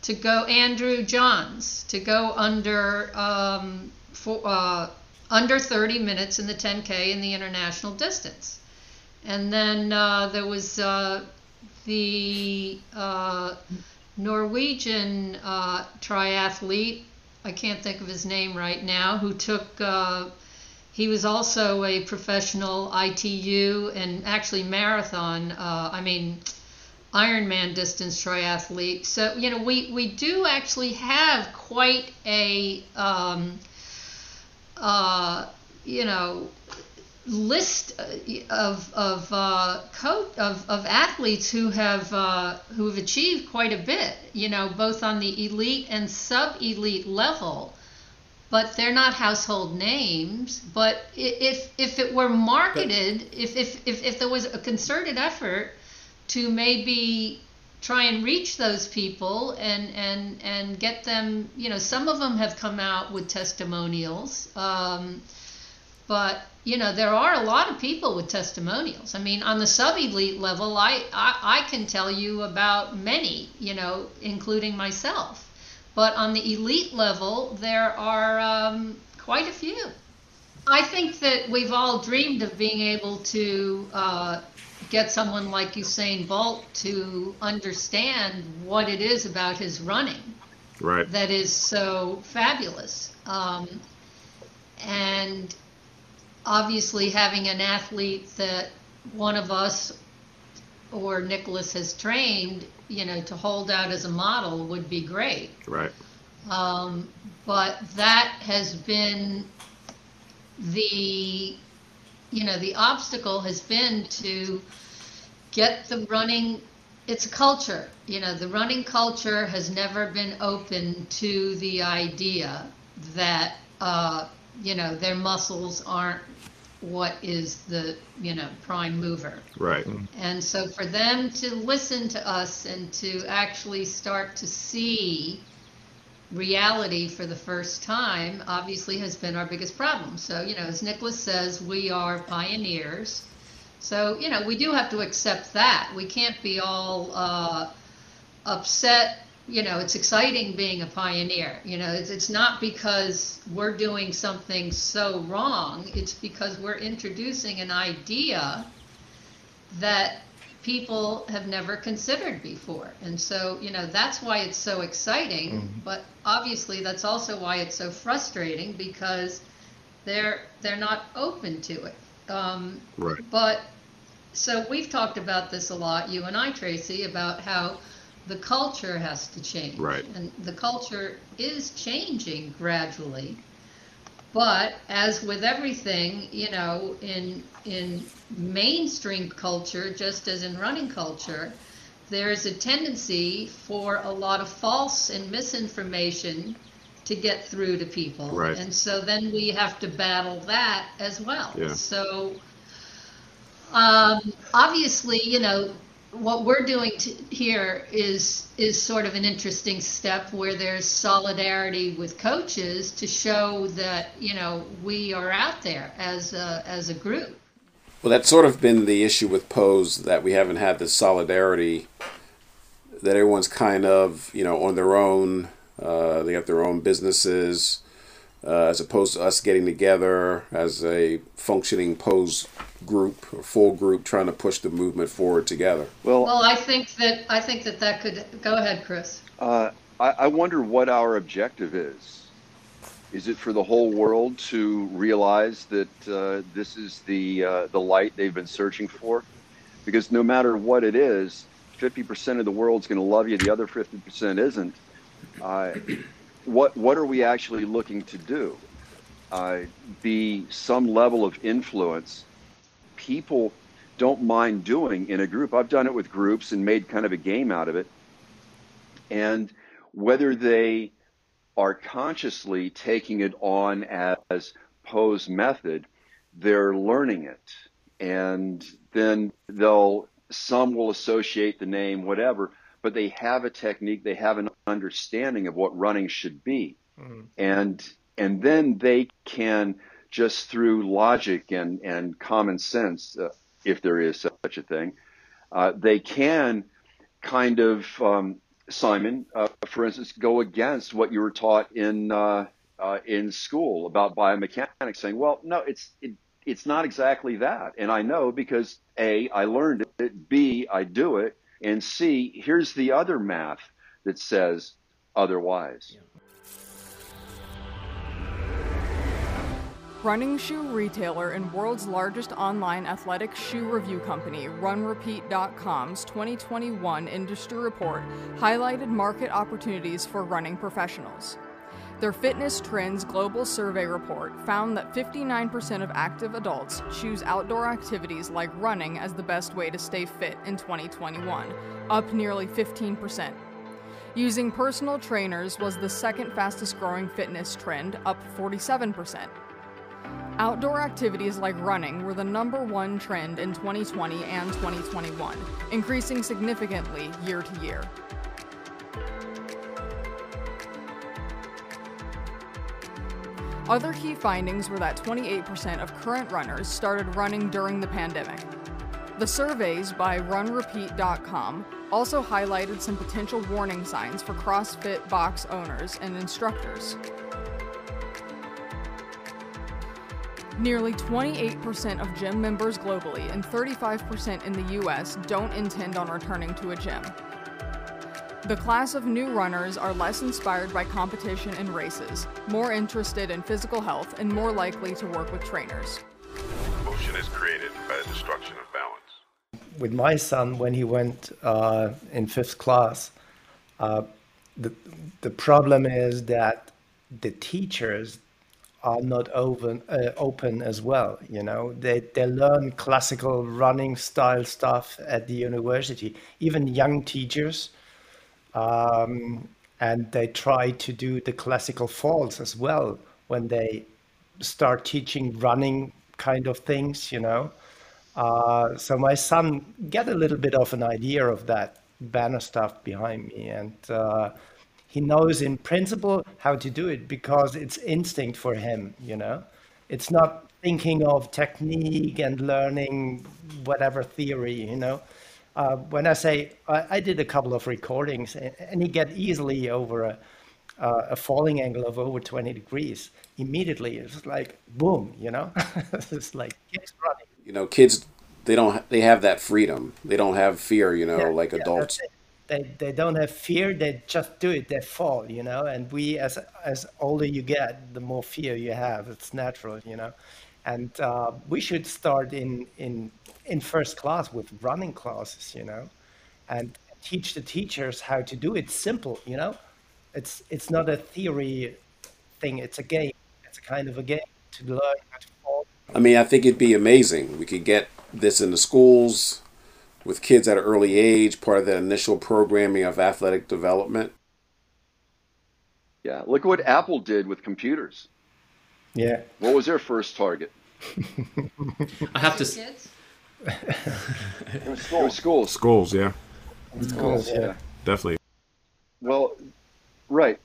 to go. Andrew Johns to go under um, for, uh, under 30 minutes in the 10k in the international distance. And then uh, there was uh, the uh, Norwegian uh, triathlete, I can't think of his name right now, who took, uh, he was also a professional ITU and actually marathon, uh, I mean, Ironman distance triathlete. So, you know, we, we do actually have quite a, um, uh, you know, list uh, of of uh, coach of, of athletes who have uh, who have achieved quite a bit. You know, both on the elite and sub elite level. But they're not household names. But if if it were marketed, if, if, if, if there was a concerted effort to maybe try and reach those people and and and get them you know some of them have come out with testimonials um, but you know there are a lot of people with testimonials i mean on the sub elite level I, I i can tell you about many you know including myself but on the elite level there are um, quite a few. I think that we've all dreamed of being able to uh, get someone like usain bolt to understand what it is about his running right. that is so fabulous. Um, and obviously having an athlete that one of us or Nicholas has trained, you know, to hold out as a model would be great. Right. Um, but that has been the, you know, the obstacle has been to get the running. It's a culture, you know, the running culture has never been open to the idea that, uh, you know, their muscles aren't what is the you know prime mover. Right. And so for them to listen to us and to actually start to see reality for the first time obviously has been our biggest problem. So you know as nicholas says we are pioneers. So you know we do have to accept that. We can't be all uh, upset you know, it's exciting being a pioneer. You know, it's, it's not because we're doing something so wrong, it's because we're introducing an idea that people have never considered before. And so, you know, that's why it's so exciting, mm-hmm. but obviously that's also why it's so frustrating because they're they're not open to it. Um, right. But so we've talked about this a lot, you and I, Tracy, about how the culture has to change. Right. And the culture is changing gradually. But as with everything, you know, in in mainstream culture, just as in running culture, there is a tendency for a lot of false and misinformation to get through to people. Right. And so then we have to battle that as well. Yeah. So um, obviously, you know, what we're doing here is is sort of an interesting step where there's solidarity with coaches to show that you know we are out there as a, as a group. Well, that's sort of been the issue with Pose that we haven't had the solidarity that everyone's kind of you know on their own. Uh, they have their own businesses, uh, as opposed to us getting together as a functioning Pose group or full group trying to push the movement forward together. Well, well, I think that I think that that could go ahead, Chris. Uh, I, I wonder what our objective is. Is it for the whole world to realize that uh, this is the uh, the light they've been searching for? Because no matter what it is, 50% of the world's going to love you, the other 50% isn't. Uh, what what are we actually looking to do? Uh, be some level of influence people don't mind doing in a group. I've done it with groups and made kind of a game out of it. And whether they are consciously taking it on as Pose method, they're learning it. And then they'll, some will associate the name, whatever, but they have a technique, they have an understanding of what running should be. Mm-hmm. And, and then they can just through logic and, and common sense, uh, if there is such a thing, uh, they can kind of, um, Simon, uh, for instance, go against what you were taught in uh, uh, in school about biomechanics, saying, "Well, no, it's it, it's not exactly that," and I know because a I learned it, b I do it, and c here's the other math that says otherwise. Yeah. Running shoe retailer and world's largest online athletic shoe review company, RunRepeat.com's 2021 industry report highlighted market opportunities for running professionals. Their Fitness Trends Global Survey report found that 59% of active adults choose outdoor activities like running as the best way to stay fit in 2021, up nearly 15%. Using personal trainers was the second fastest growing fitness trend, up 47%. Outdoor activities like running were the number one trend in 2020 and 2021, increasing significantly year to year. Other key findings were that 28% of current runners started running during the pandemic. The surveys by RunRepeat.com also highlighted some potential warning signs for CrossFit box owners and instructors. Nearly 28% of gym members globally and 35% in the US don't intend on returning to a gym. The class of new runners are less inspired by competition and races, more interested in physical health, and more likely to work with trainers. Motion is created by the destruction of balance. With my son, when he went uh, in fifth class, uh, the, the problem is that the teachers are not open uh, open as well you know they they learn classical running style stuff at the university even young teachers um, and they try to do the classical falls as well when they start teaching running kind of things you know? Uh, so my son get a little bit of an idea of that banner stuff behind me. And uh, he knows in principle how to do it because it's instinct for him you know? It's not thinking of technique and learning whatever theory you know uh, when i say I, I, did a couple of recordings and, and he get easily over a, uh, a falling angle of over 20 degrees immediately. It's like boom you know? (laughs) It's like kids running. You know kids they don't they have that freedom. They don't have fear you know yeah, like yeah, adults. they, they don't have fear they just do it they fall you know? And we as as older you get the more fear you have. It's natural you know and uh, we should start in in in first class with running classes you know and teach the teachers how to do it simple you know it's it's not a theory thing it's a game it's a kind of a game to learn how to fall i mean i think it'd be amazing we could get this in the schools with kids at an early age, part of that initial programming of athletic development. Yeah, look what Apple did with computers. Yeah. What was their first target? I have to. Kids? it was schools. It was schools. Schools, yeah. Schools, yeah. Definitely. Well, right,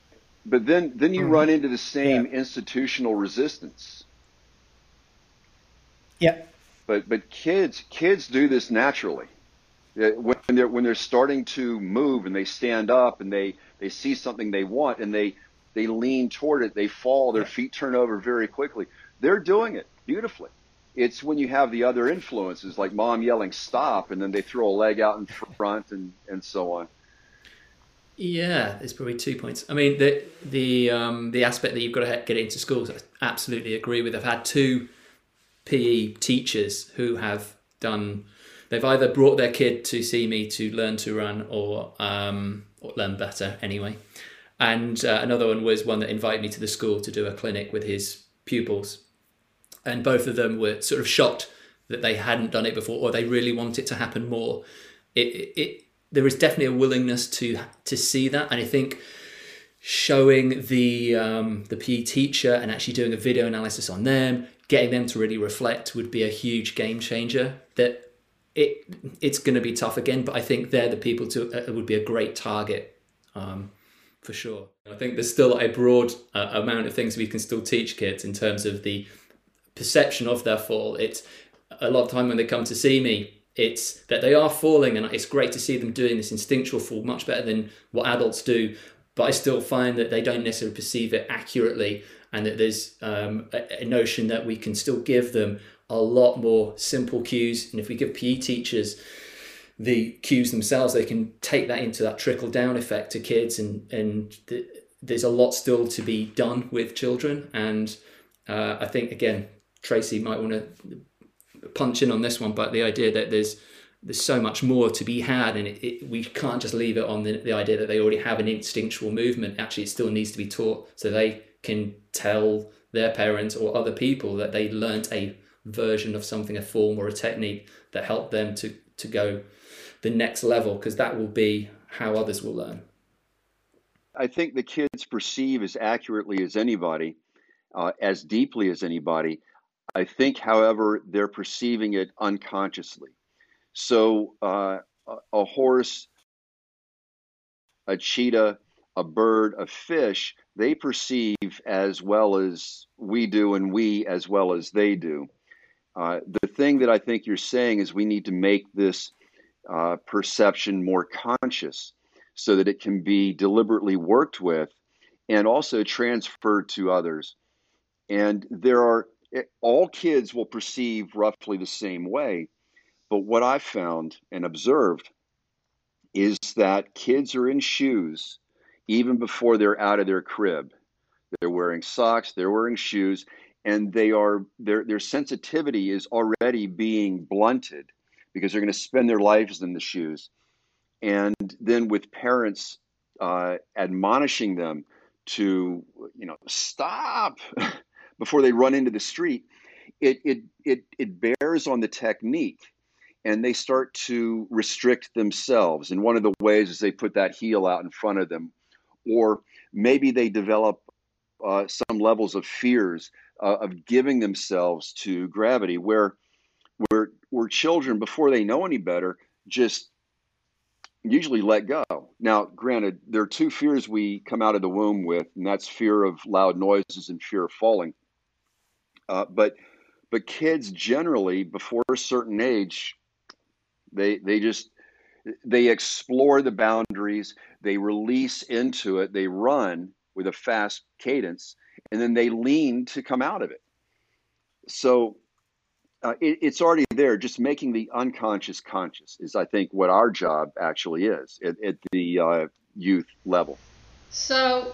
but then then you mm-hmm. run into the same yeah. institutional resistance. Yeah. But but kids kids do this naturally when they're when they're starting to move and they stand up and they they see something they want and they they lean toward it they fall their feet turn over very quickly. They're doing it beautifully. It's when you have the other influences like mom yelling stop and then they throw a leg out in front and and so on. Yeah there's probably two points. I mean the the um the aspect that you've got to get into schools i absolutely agree with. I've had two pe teachers who have done they've either brought their kid to see me to learn to run or, um, or learn better anyway. And uh, another one was one that invited me to the school to do a clinic with his pupils. And both of them were sort of shocked that they hadn't done it before or they really want it to happen more. It, it, it there is definitely a willingness to to see that. And I think showing the um, the PE teacher and actually doing a video analysis on them, getting them to really reflect would be a huge game changer. That it it's going to be tough again, but I think they're the people to uh, would be a great target um, for sure. I think there's still a broad uh, amount of things we can still teach kids in terms of the perception of their fall. It's a lot of time when they come to see me, it's that they are falling, and it's great to see them doing this instinctual fall much better than what adults do. But I still find that they don't necessarily perceive it accurately, and that there's um, a, a notion that we can still give them a lot more simple cues. And if we give PE teachers the cues themselves, they can take that into that trickle down effect to kids, and and the, there's a lot still to be done with children. And uh, I think again, Tracy might want to punch in on this one, but the idea that there's there's so much more to be had, and it, it, we can't just leave it on the, the idea that they already have an instinctual movement. Actually, it still needs to be taught so they can tell their parents or other people that they learnt a version of something, a form or a technique that helped them to to go the next level, because that will be how others will learn. I think the kids perceive as accurately as anybody, uh, as deeply as anybody, I think, however, they're perceiving it unconsciously. So uh, a horse, a cheetah, a bird, a fish, they perceive as well as we do, and we as well as they do. Uh, the thing that I think you're saying is we need to make this uh, perception more conscious so that it can be deliberately worked with and also transferred to others. And there are all kids will perceive roughly the same way. But what I found and observed is that kids are in shoes even before they're out of their crib. They're wearing socks, they're wearing shoes, and they are their their sensitivity is already being blunted because they're going to spend their lives in the shoes. And then with parents uh, admonishing them to, you know, stop, (laughs) before they run into the street, it, it, it, it bears on the technique and they start to restrict themselves. And one of the ways is they put that heel out in front of them, or maybe they develop uh, some levels of fears uh, of giving themselves to gravity, where where where children before they know any better just usually let go. Now, granted, there are two fears we come out of the womb with, and that's fear of loud noises and fear of falling. Uh, but but kids generally before a certain age, they they just they explore the boundaries, they release into it, they run with a fast cadence, and then they lean to come out of it. So uh, it, it's already there. Just making the unconscious conscious is, I think, what our job actually is at, at the uh, youth level. So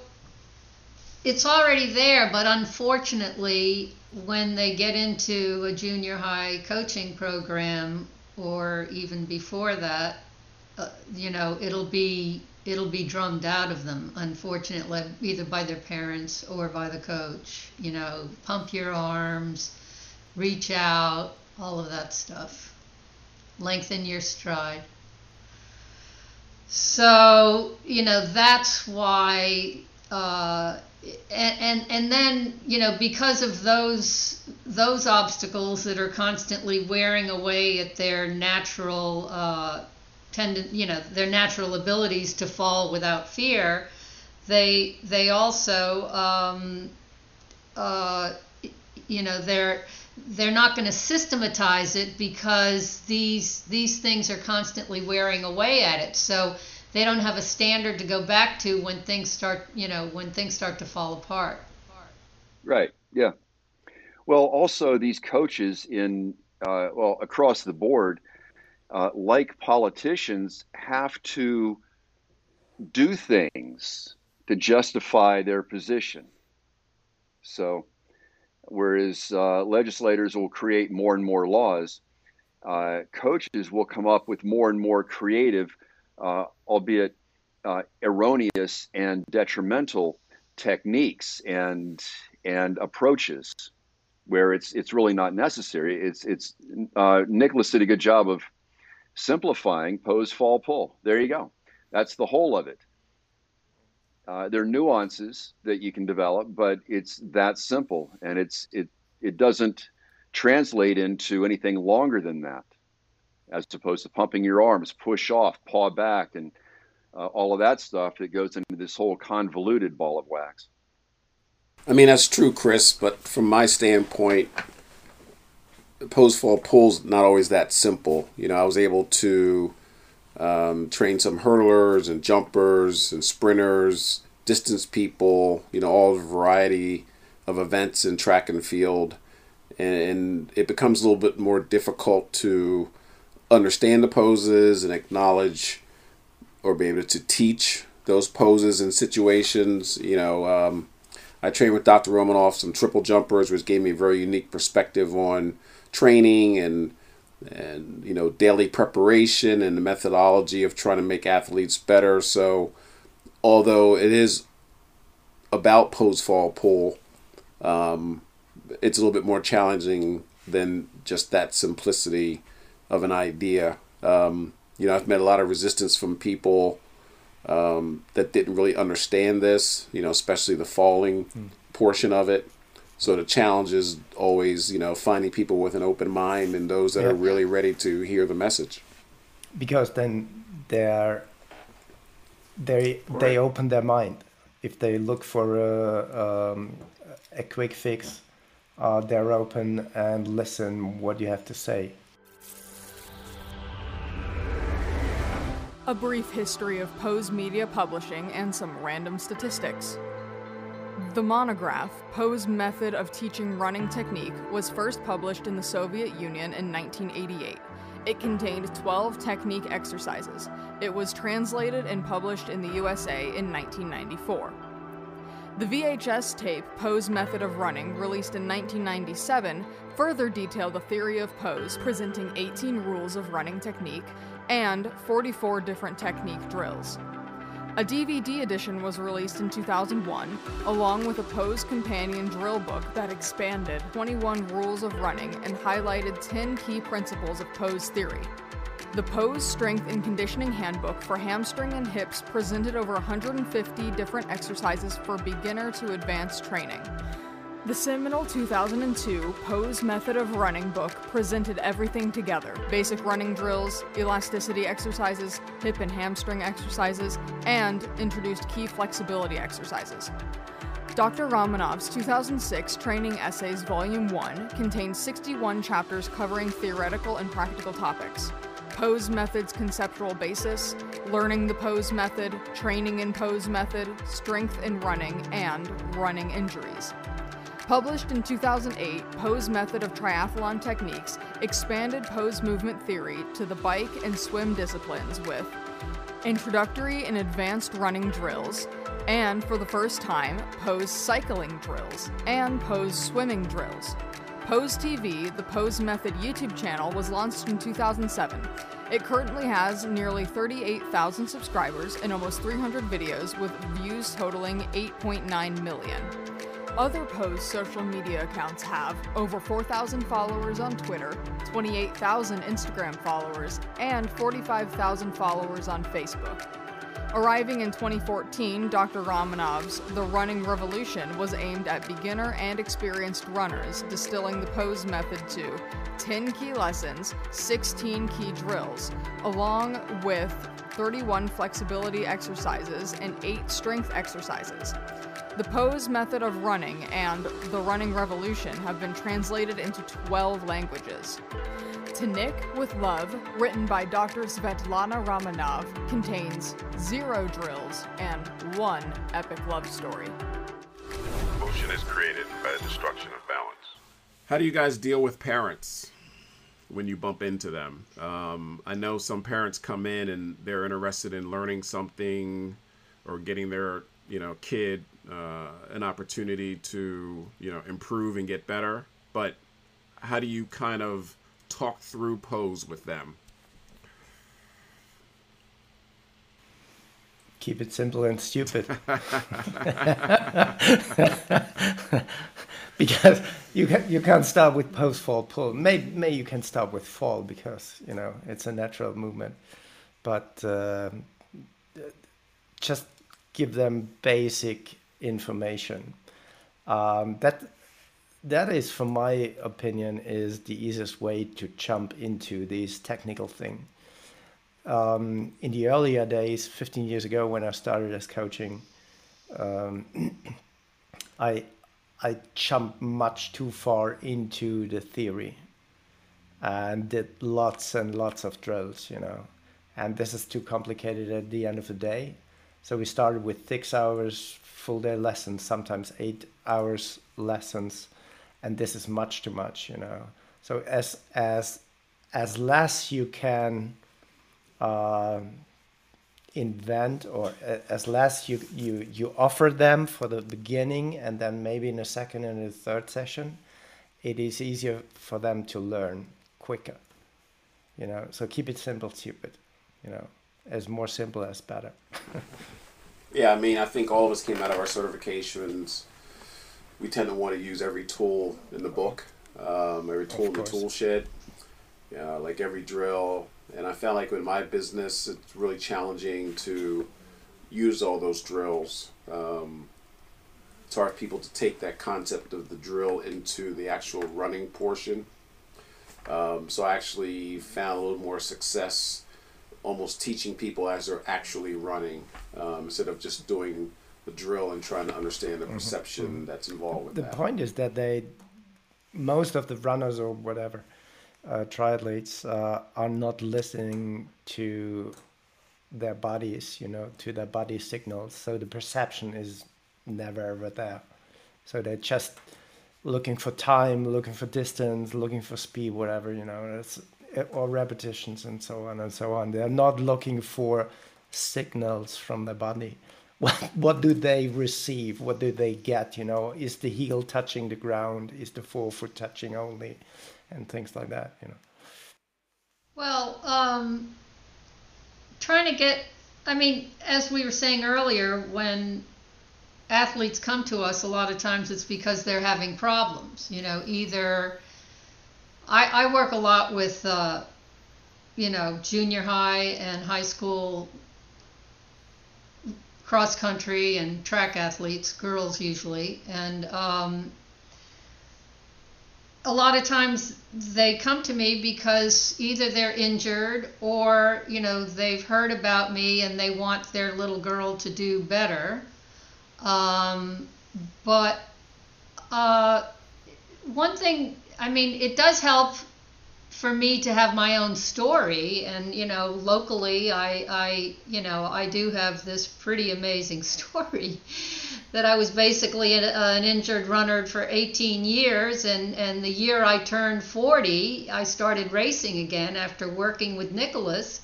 it's already there, but unfortunately, when they get into a junior high coaching program or even before that, uh, you know, it'll be it'll be drummed out of them, unfortunately, either by their parents or by the coach. You know, pump your arms, reach out, all of that stuff. Lengthen your stride. So, you know, that's why uh, and, and and then you know because of those those obstacles that are constantly wearing away at their natural uh, tendon you know their natural abilities to fall without fear they they also um, uh, you know they're they're not going to systematize it because these these things are constantly wearing away at it so they don't have a standard to go back to when things start, you know, when things start to fall apart. Right. Yeah. Well, also these coaches in uh, well across the board, uh, like politicians, have to do things to justify their position. So, whereas uh, legislators will create more and more laws, uh, coaches will come up with more and more creative uh, albeit uh, erroneous and detrimental techniques and and approaches where it's it's really not necessary. It's it's uh, Nicholas did a good job of simplifying pose fall pull. There you go. That's the whole of it. Uh, there are nuances that you can develop, but it's that simple, and it's it it doesn't translate into anything longer than that, as opposed to pumping your arms, push off, paw back, and uh, all of that stuff that goes into this whole convoluted ball of wax. I mean, that's true, Chris, but from my standpoint, pose fall pull's not always that simple. You know, I was able to um, train some hurdlers and jumpers and sprinters, distance people, you know, all the variety of events in track and field. And it becomes a little bit more difficult to understand the poses and acknowledge or be able to teach those poses and situations. You know, um, I trained with Dr. Romanov some triple jumpers, which gave me a very unique perspective on training and and you know daily preparation and the methodology of trying to make athletes better. So, although it is about pose fall pull, um, it's a little bit more challenging than just that simplicity of an idea. Um, you know, I've met a lot of resistance from people um, that didn't really understand this, you know, especially the falling mm. portion of it. So the challenge is always, you know, finding people with an open mind and those that yeah. are really ready to hear the message. Because then they're they right. they open their mind. If they look for a um, a quick fix, uh, they're open and listen what you have to say. A brief history of Pose Media Publishing and some random statistics. The monograph, Pose Method of Teaching Running Technique, was first published in the Soviet Union in 1988. It contained 12 technique exercises. It was translated and published in the USA in 1994. The VHS tape Pose Method of Running, released in 1997, further detailed the theory of Pose, presenting 18 rules of running technique and 44 different technique drills. A DVD edition was released in 2001, along with a Pose Companion drill book that expanded 21 rules of running and highlighted 10 key principles of pose theory. The Pose Strength and Conditioning Handbook for Hamstring and Hips presented over 150 different exercises for beginner to advanced training. The seminal 2002 Pose Method of Running book presented everything together basic running drills, elasticity exercises, hip and hamstring exercises, and introduced key flexibility exercises. Dr. Romanov's 2006 Training Essays Volume 1 contains 61 chapters covering theoretical and practical topics. Pose method's conceptual basis, learning the pose method, training in pose method, strength in running, and running injuries. Published in 2008, Pose Method of Triathlon Techniques expanded pose movement theory to the bike and swim disciplines with introductory and advanced running drills, and for the first time, pose cycling drills and pose swimming drills. Pose TV, the Pose Method YouTube channel, was launched in 2007. It currently has nearly 38,000 subscribers and almost 300 videos with views totaling 8.9 million. Other Pose social media accounts have over 4,000 followers on Twitter, 28,000 Instagram followers, and 45,000 followers on Facebook. Arriving in 2014, Dr. Romanov's The Running Revolution was aimed at beginner and experienced runners, distilling the pose method to 10 key lessons, 16 key drills, along with 31 flexibility exercises and 8 strength exercises. The Pose method of running and the running revolution have been translated into 12 languages. To Nick with Love, written by Dr. Svetlana Romanov, contains zero drills and one epic love story. Motion is created by the destruction of balance. How do you guys deal with parents when you bump into them? Um, I know some parents come in and they're interested in learning something or getting their you know kid uh, an opportunity to you know improve and get better but how do you kind of talk through pose with them keep it simple and stupid (laughs) because you can you can't start with pose fall pull maybe, maybe you can start with fall because you know it's a natural movement but uh, just give them basic information. Um, that that is, from my opinion, is the easiest way to jump into these technical thing. Um, in the earlier days, 15 years ago, when I started as coaching, um, (clears throat) I I jumped much too far into the theory and did lots and lots of drills, you know. And this is too complicated at the end of the day. So we started with six hours full day lessons, sometimes eight hours lessons, and this is much too much, you know. So as as as less you can uh, invent or as less you, you you offer them for the beginning and then maybe in a second and a third session it is easier for them to learn quicker you know? So keep it simple stupid you know? As more simple as better. (laughs) Yeah i mean i think all of us came out of our certifications. We tend to want to use every tool in the book um, every tool in the tool shed yeah, like every drill and i found like with my business it's really challenging to use all those drills um, it's hard for people to take that concept of the drill into the actual running portion um, so I actually found a little more success almost teaching people as they're actually running um, instead of just doing the drill and trying to understand the mm-hmm. perception mm-hmm. that's involved with the that. The point is that they, most of the runners or whatever, triathletes uh, are not listening to their bodies, you know, to their body signals. So the perception is never ever there. So they're just looking for time, looking for distance, looking for speed, whatever, you know, or repetitions and so on and so on. They're not looking for signals from the body. What, (laughs) what do they receive? What do they get? You know, is the heel touching the ground? Is the forefoot touching only? And things like that, you know. Well, um, trying to get, I mean, as we were saying earlier, when athletes come to us, a lot of times it's because they're having problems. You know, either I, I work a lot with, uh, you know, junior high and high school cross country and track athletes, girls usually, and um, a lot of times they come to me because either they're injured or you know they've heard about me and they want their little girl to do better. Um, but uh, one thing, I mean, it does help for me to have my own story. And you know locally I, I you know i do have this pretty amazing (laughs) story that i was basically an, uh, an injured runner for 18 years. And and the year i turned 40 i started racing again after working with nicholas.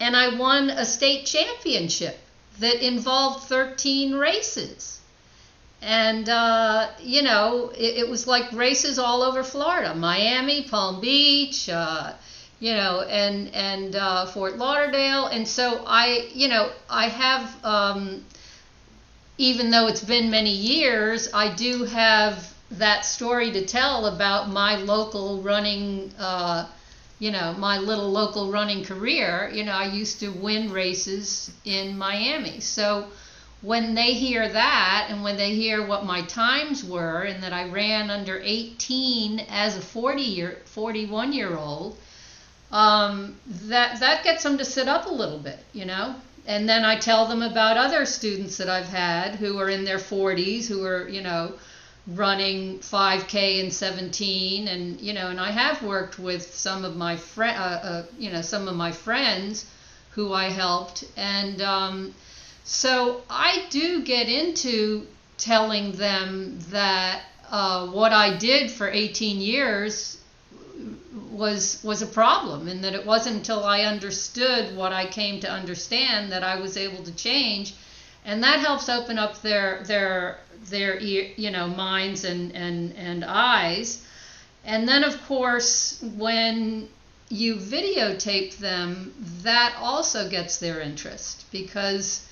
And i won a state championship that involved 13 races. And, uh, you know, it, it, was like races all over Florida Miami, Palm Beach, uh, you know, and, and uh, Fort Lauderdale. And so I, you know, I have, um, even though it's been many years, I do have that story to tell about my local running uh, you know, my little local running career, you know, I used to win races in Miami. So when they hear that and when they hear what my times were and that I ran under 18 as a 40 year 41 year old um, that that gets them to sit up a little bit you know? And then I tell them about other students that I've had who are in their 40s who are you know running 5k in 17 and you know and i have worked with some of my friend uh, uh, you know some of my friends who i helped and um, so i do get into telling them that uh, what i did for 18 years was was a problem and that it wasn't until i understood what i came to understand that i was able to change and that helps open up their their their you know minds and and and eyes. And then of course when you videotape them that also gets their interest because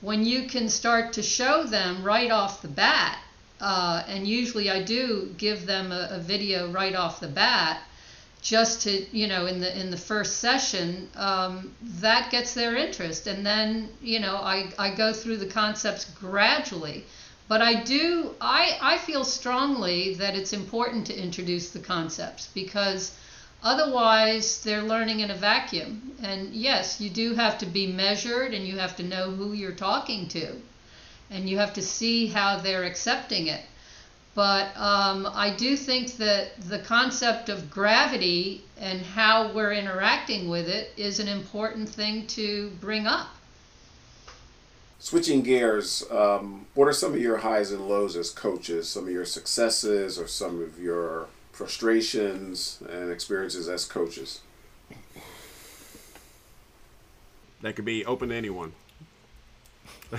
when you can start to show them right off the bat uh, and usually i do give them a, a video right off the bat just to you know in the in the first session um, that gets their interest. And then you know I, I go through the concepts gradually. But I do I, I feel strongly that it's important to introduce the concepts because otherwise they're learning in a vacuum and yes you do have to be measured and you have to know who you're talking to and you have to see how they're accepting it but um, I do think that the concept of gravity and how we're interacting with it is an important thing to bring up. Switching gears, um, what are some of your highs and lows as coaches? Some of your successes or some of your frustrations and experiences as coaches? That could be open to anyone.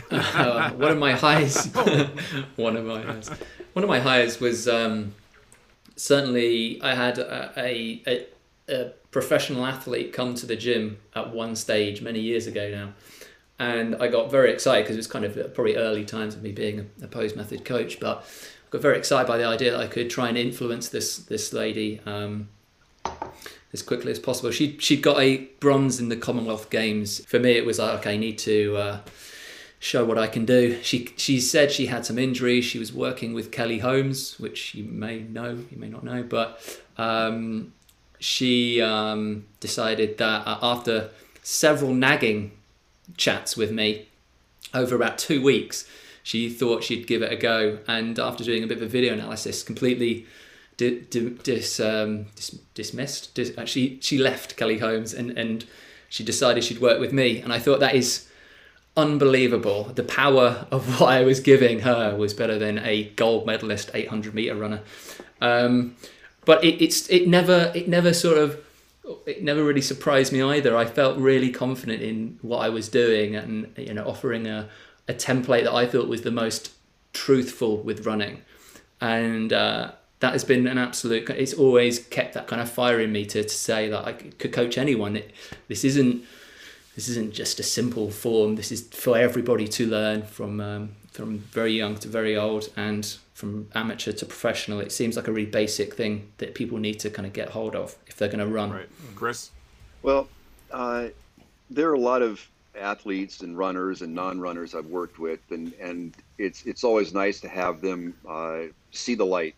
uh, one of my highs, (laughs) (laughs) one of my highs, one of my highs was um, certainly I had a, a, a, professional athlete come to the gym at one stage many years ago now, and I got very excited because it was kind of probably early times of me being a, a pose method coach, but I got very excited by the idea that I could try and influence this this lady. Um, as quickly as possible. She she got a bronze in the Commonwealth Games. For me, it was like okay, I need to uh, show what I can do. She she said she had some injuries. She was working with Kelly Holmes, which you may know, you may not know, but um, she um, decided that uh, after several nagging chats with me over about two weeks, she thought she'd give it a go. And after doing a bit of a video analysis, completely di- di- dis, um, dis- dismissed. Dis- actually, she left Kelly Holmes and and she decided she'd work with me. And I thought that is unbelievable. The power of (laughs) what I was giving her was better than a gold medalist 800 meter runner. Um, but it, it's it never it never sort of it never really surprised me either. I felt really confident in what I was doing and you know offering a, a template that I thought was the most truthful with running, and uh, that has been an absolute. It's always kept that kind of fire in me to, to say that I could coach anyone. It, this isn't this isn't just a simple form. This is for everybody to learn from um, from very young to very old, and from amateur to professional. It seems like a really basic thing that people need to kind of get hold of if they're going to run. Right, Chris. Well, uh, there are a lot of athletes and runners and non-runners I've worked with, and and it's it's always nice to have them uh, see the light.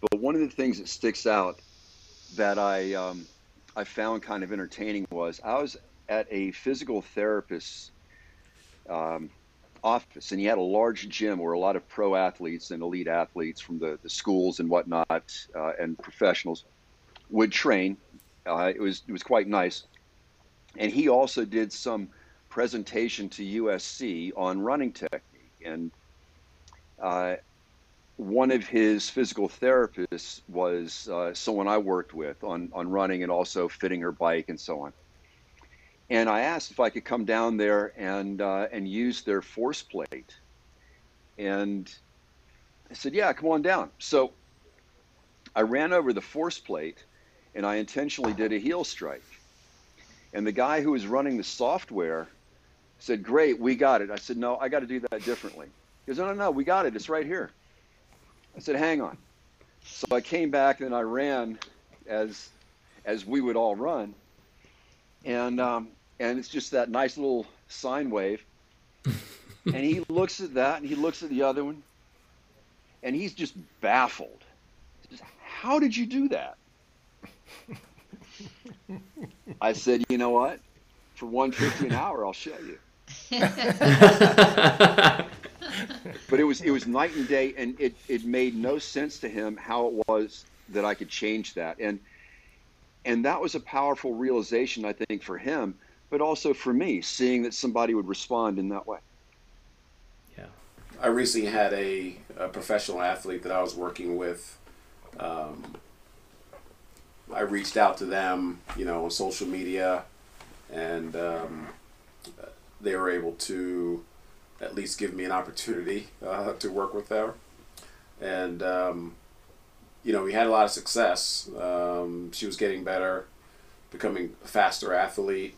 But one of the things that sticks out that I um, I found kind of entertaining was I was at a physical therapist's um, office, and he had a large gym where a lot of pro athletes and elite athletes from the, the schools and whatnot uh, and professionals would train. Uh, it was it was quite nice, and he also did some presentation to USC on running technique. And uh, one of his physical therapists was uh, someone I worked with on on running and also fitting her bike and so on and I asked if I could come down there and uh, and use their force plate, and I said, "Yeah, come on down." So I ran over the force plate, and I intentionally did a heel strike. And the guy who was running the software said, "Great, we got it." I said, "No, I got to do that differently." He goes, "No, no, no, we got it. It's right here." I said, "Hang on." So I came back and I ran as as we would all run, and um, and it's just that nice little sine wave. (laughs) and he looks at that and he looks at the other one and he's just baffled. How did you do that? (laughs) I said, you know what? For 150 an hour, I'll show you. (laughs) but it was it was night and day and it, it made no sense to him how it was that I could change that. And and that was a powerful realization, I think, for him but also for me, seeing that somebody would respond in that way. Yeah. I recently had a, a professional athlete that I was working with. Um, I reached out to them, you know, on social media, and um, they were able to at least give me an opportunity uh, to work with her. And, um, you know, we had a lot of success. Um, she was getting better, becoming a faster athlete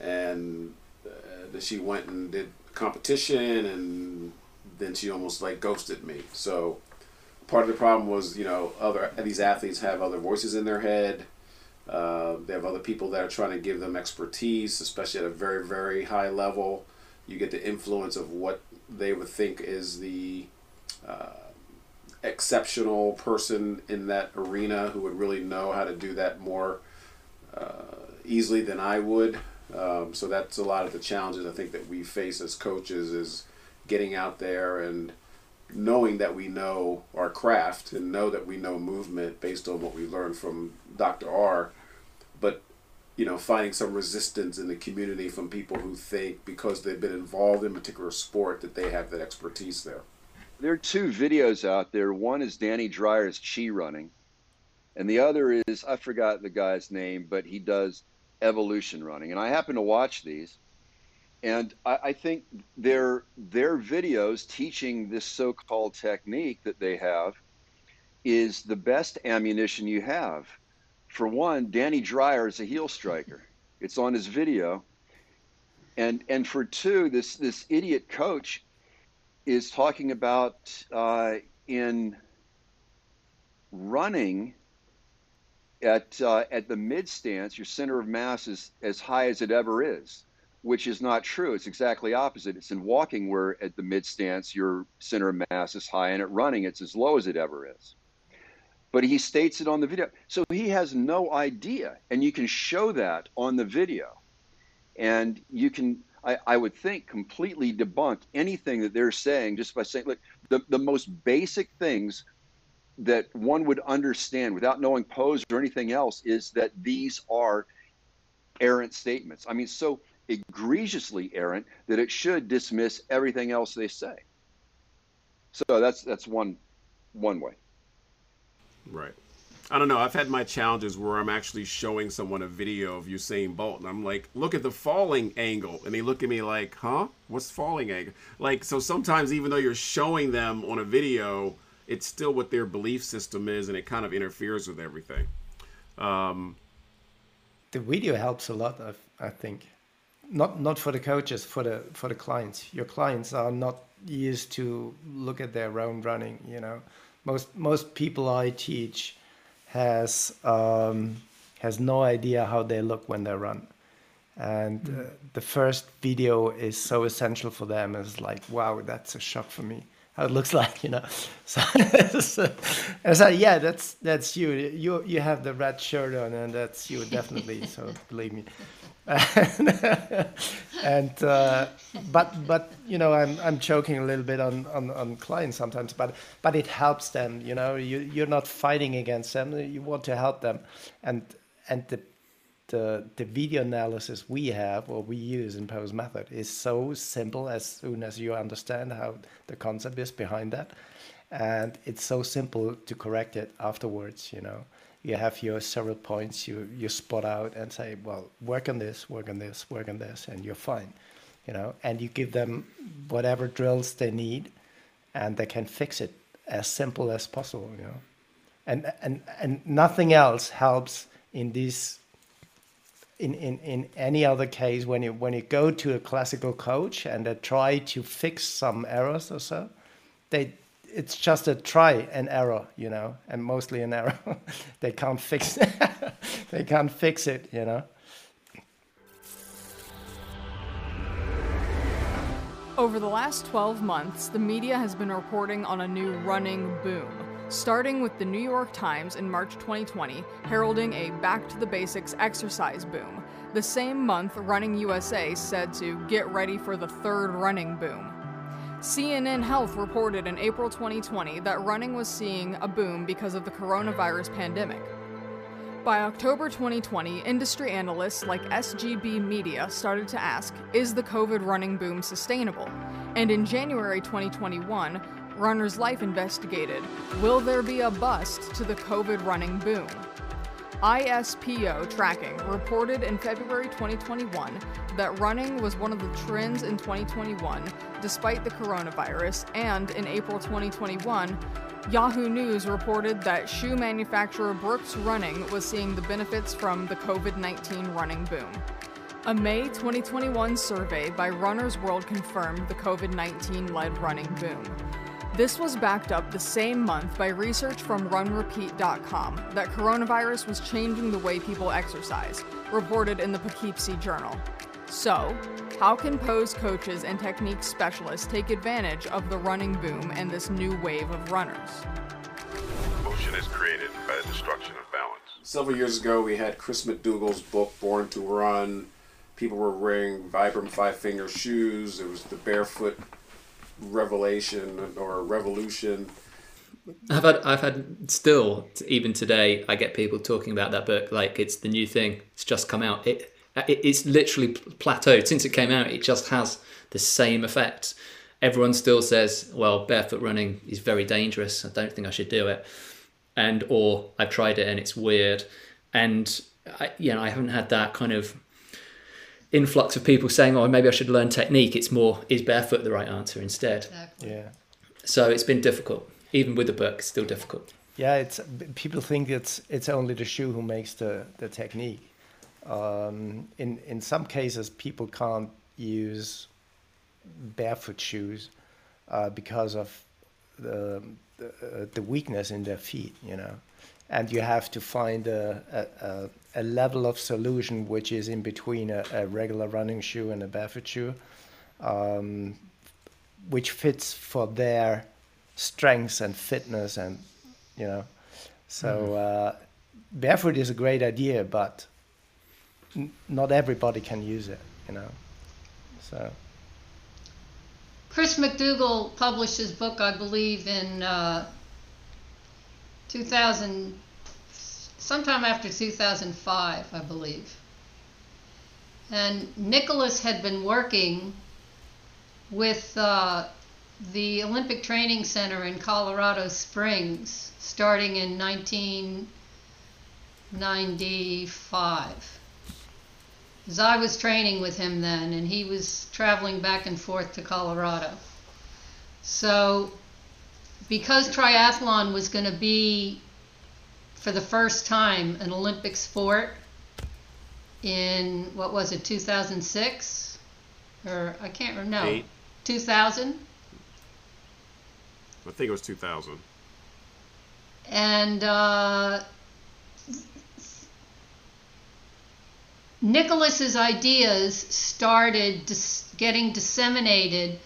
and uh, she went and did competition and then she almost like ghosted me so part of the problem was you know other these athletes have other voices in their head Uh, they have other people that are trying to give them expertise, especially at a very, very high level. You get the influence of what they would think is the uh, exceptional person in that arena who would really know how to do that more uh, easily than I would. Um, so that's a lot of the challenges I think that we face as coaches is getting out there and knowing that we know our craft and know that we know movement based on what we learned from Dr. R, but you know, finding some resistance in the community from people who think because they've been involved in a particular sport that they have that expertise there. There are two videos out there. One is Danny Dreyer's chi running, and the other is I forgot the guy's name, but he does evolution running. And I happen to watch these, and I, I think their their videos teaching this so-called technique that they have is the best ammunition you have. For one, Danny Dreyer is a heel striker. It's on his video. And and for two, this this idiot coach is talking about uh, in running at uh, at the mid stance, your center of mass is as high as it ever is which is not true. It's exactly opposite. It's in walking where at the mid stance your center of mass is high, and at running it's as low as it ever is. But he states it on the video. So he has no idea, and you can show that on the video. And you can, I, I would think, completely debunk anything that they're saying just by saying, look, the, the most basic things that one would understand without knowing pose or anything else is that these are errant statements. I mean, so egregiously errant that it should dismiss everything else they say. So that's that's one one way. Right. I don't know. I've had my challenges where I'm actually showing someone a video of Usain Bolt, and I'm like, "Look at the falling angle," and they look at me like, "Huh? What's falling angle?" Like, so sometimes even though you're showing them on a video, it's still what their belief system is, and it kind of interferes with everything. Um, the video helps a lot, I, I think not not for the coaches for the for the clients your clients are not used to look at their own running you know most most people i teach has um, has no idea how they look when they run. And uh, the first video is so essential for them it's like wow that's a shock for me. How it looks (laughs) like you know? (laughs) So, (laughs) so yeah that's that's you. You you have the red shirt on and that's you definitely. So believe me (laughs) and uh, but but you know I'm I'm joking a little bit on, on, on clients sometimes but but it helps them you know. You you're not fighting against them. You want to help them. And and the the the video analysis we have or we use in pose method is so simple as soon as you understand how the concept is behind that. And it's so simple to correct it afterwards you know you have your several points you you spot out and say well work on this work on this work on this and you're fine you know? And you give them whatever drills they need and they can fix it as simple as possible you know? And and and nothing else helps in this in, in, in any other case when you when you go to a classical coach and they try to fix some errors or so they it's just a try and error, you know, and mostly an error. (laughs) they can't fix it. (laughs) they can't fix it, you know. Over the last 12 months, the media has been reporting on a new running boom, starting with the New York Times in March 2020, heralding a back to the basics exercise boom. The same month, Running USA said to get ready for the third running boom. CNN Health reported in April 2020 that running was seeing a boom because of the coronavirus pandemic. By October 2020, industry analysts like SGB Media started to ask Is the COVID running boom sustainable? And in January 2021, Runner's Life investigated Will there be a bust to the COVID running boom? ISPO tracking reported in February 2021 that running was one of the trends in 2021 despite the coronavirus, and in April 2021, Yahoo News reported that shoe manufacturer Brooks Running was seeing the benefits from the COVID 19 running boom. A May 2021 survey by Runner's World confirmed the COVID 19 led running boom. This was backed up the same month by research from RunRepeat.com that coronavirus was changing the way people exercise, reported in the Poughkeepsie Journal. So, how can pose coaches and technique specialists take advantage of the running boom and this new wave of runners? Motion is created by the destruction of balance. Several years ago, we had Chris McDougall's book, Born to Run. People were wearing Vibram Five Finger shoes. It was the barefoot revelation or revolution. I've had, I've had still even today. I get people talking about that book like it's the new thing. It's just come out. It, uh, it it's literally plateaued since it came out. It just has the same effect. Everyone still says, "Well, barefoot running is very dangerous. I don't think I should do it," and or I've tried it and it's weird. And I, you know, I haven't had that kind of influx of people saying, "Oh, maybe I should learn technique." It's more, is barefoot the right answer instead? Exactly. Yeah. So it's been difficult, even with the book. Still difficult. Yeah, it's people think it's it's only the shoe who makes the the technique. Um, in in some cases, people can't use barefoot shoes uh, because of the the, uh, the weakness in their feet, you know, and you have to find a a, a, a level of solution which is in between a, a regular running shoe and a barefoot shoe, um, which fits for their strengths and fitness and you know. So uh, barefoot is a great idea but n- not everybody can use it you know. So. Chris McDougall published his book, I believe, in uh, 2000, sometime after 2005, I believe. And Nicholas had been working with uh, the Olympic Training Center in Colorado Springs starting in 1995. Because I was training with him then, and he was traveling back and forth to Colorado. So, because triathlon was going to be, for the first time, an Olympic sport in, what was it, 2006? Or, I can't remember, no, Eight. 2000? I think it was 2000. and uh, Nicholas's ideas started dis- getting disseminated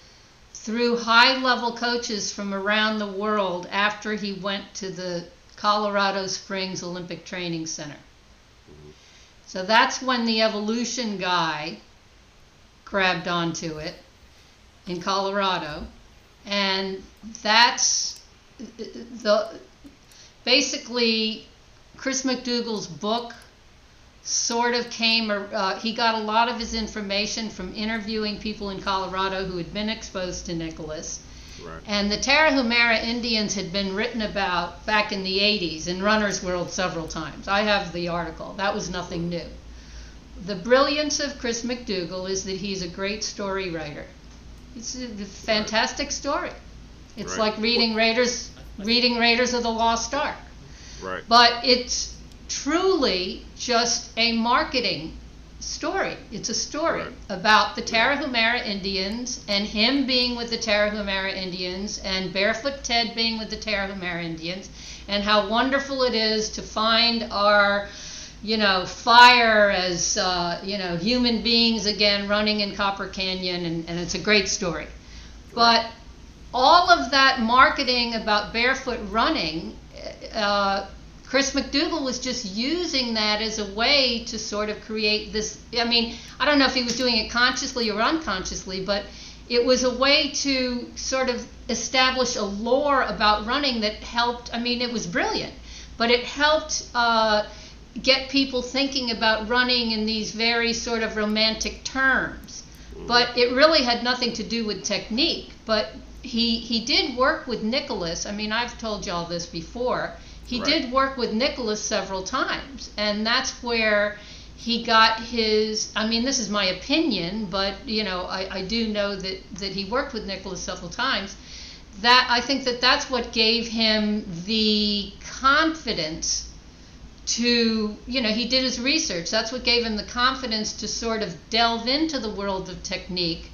through high-level coaches from around the world after he went to the Colorado Springs Olympic Training Center. So that's when the evolution guy grabbed onto it in Colorado, and that's the basically Chris McDougall's book sort of came. Uh, he got a lot of his information from interviewing people in Colorado who had been exposed to Nicholas. Right. And the Tarahumara Indians had been written about back in the 80s in Runner's World several times. I have the article. That was nothing new. The brilliance of Chris McDougall is that he's a great story writer. It's a fantastic story. It's Right. like reading Raiders, reading Raiders of the Lost Ark. Right. But it's truly just a marketing story. It's a story Right. about the Tarahumara Indians and him being with the Tarahumara Indians and Barefoot Ted being with the Tarahumara Indians and how wonderful it is to find our you know, fire as, uh, you know, human beings again running in Copper Canyon, and, and it's a great story. But all of that marketing about barefoot running, uh, Chris McDougall was just using that as a way to sort of create this. I mean, I don't know if he was doing it consciously or unconsciously, but it was a way to sort of establish a lore about running that helped. I mean, it was brilliant, but it helped. Uh, get people thinking about running in these very sort of romantic terms. But it really had nothing to do with technique. But he he did work with Nicholas. I mean, I've told y'all this before. He Right. did work with Nicholas several times, and that's where he got his. I mean, this is my opinion, but you know, I, I do know that that he worked with Nicholas several times. That I think that that's what gave him the confidence to you know he did his research that's what gave him the confidence to sort of delve into the world of technique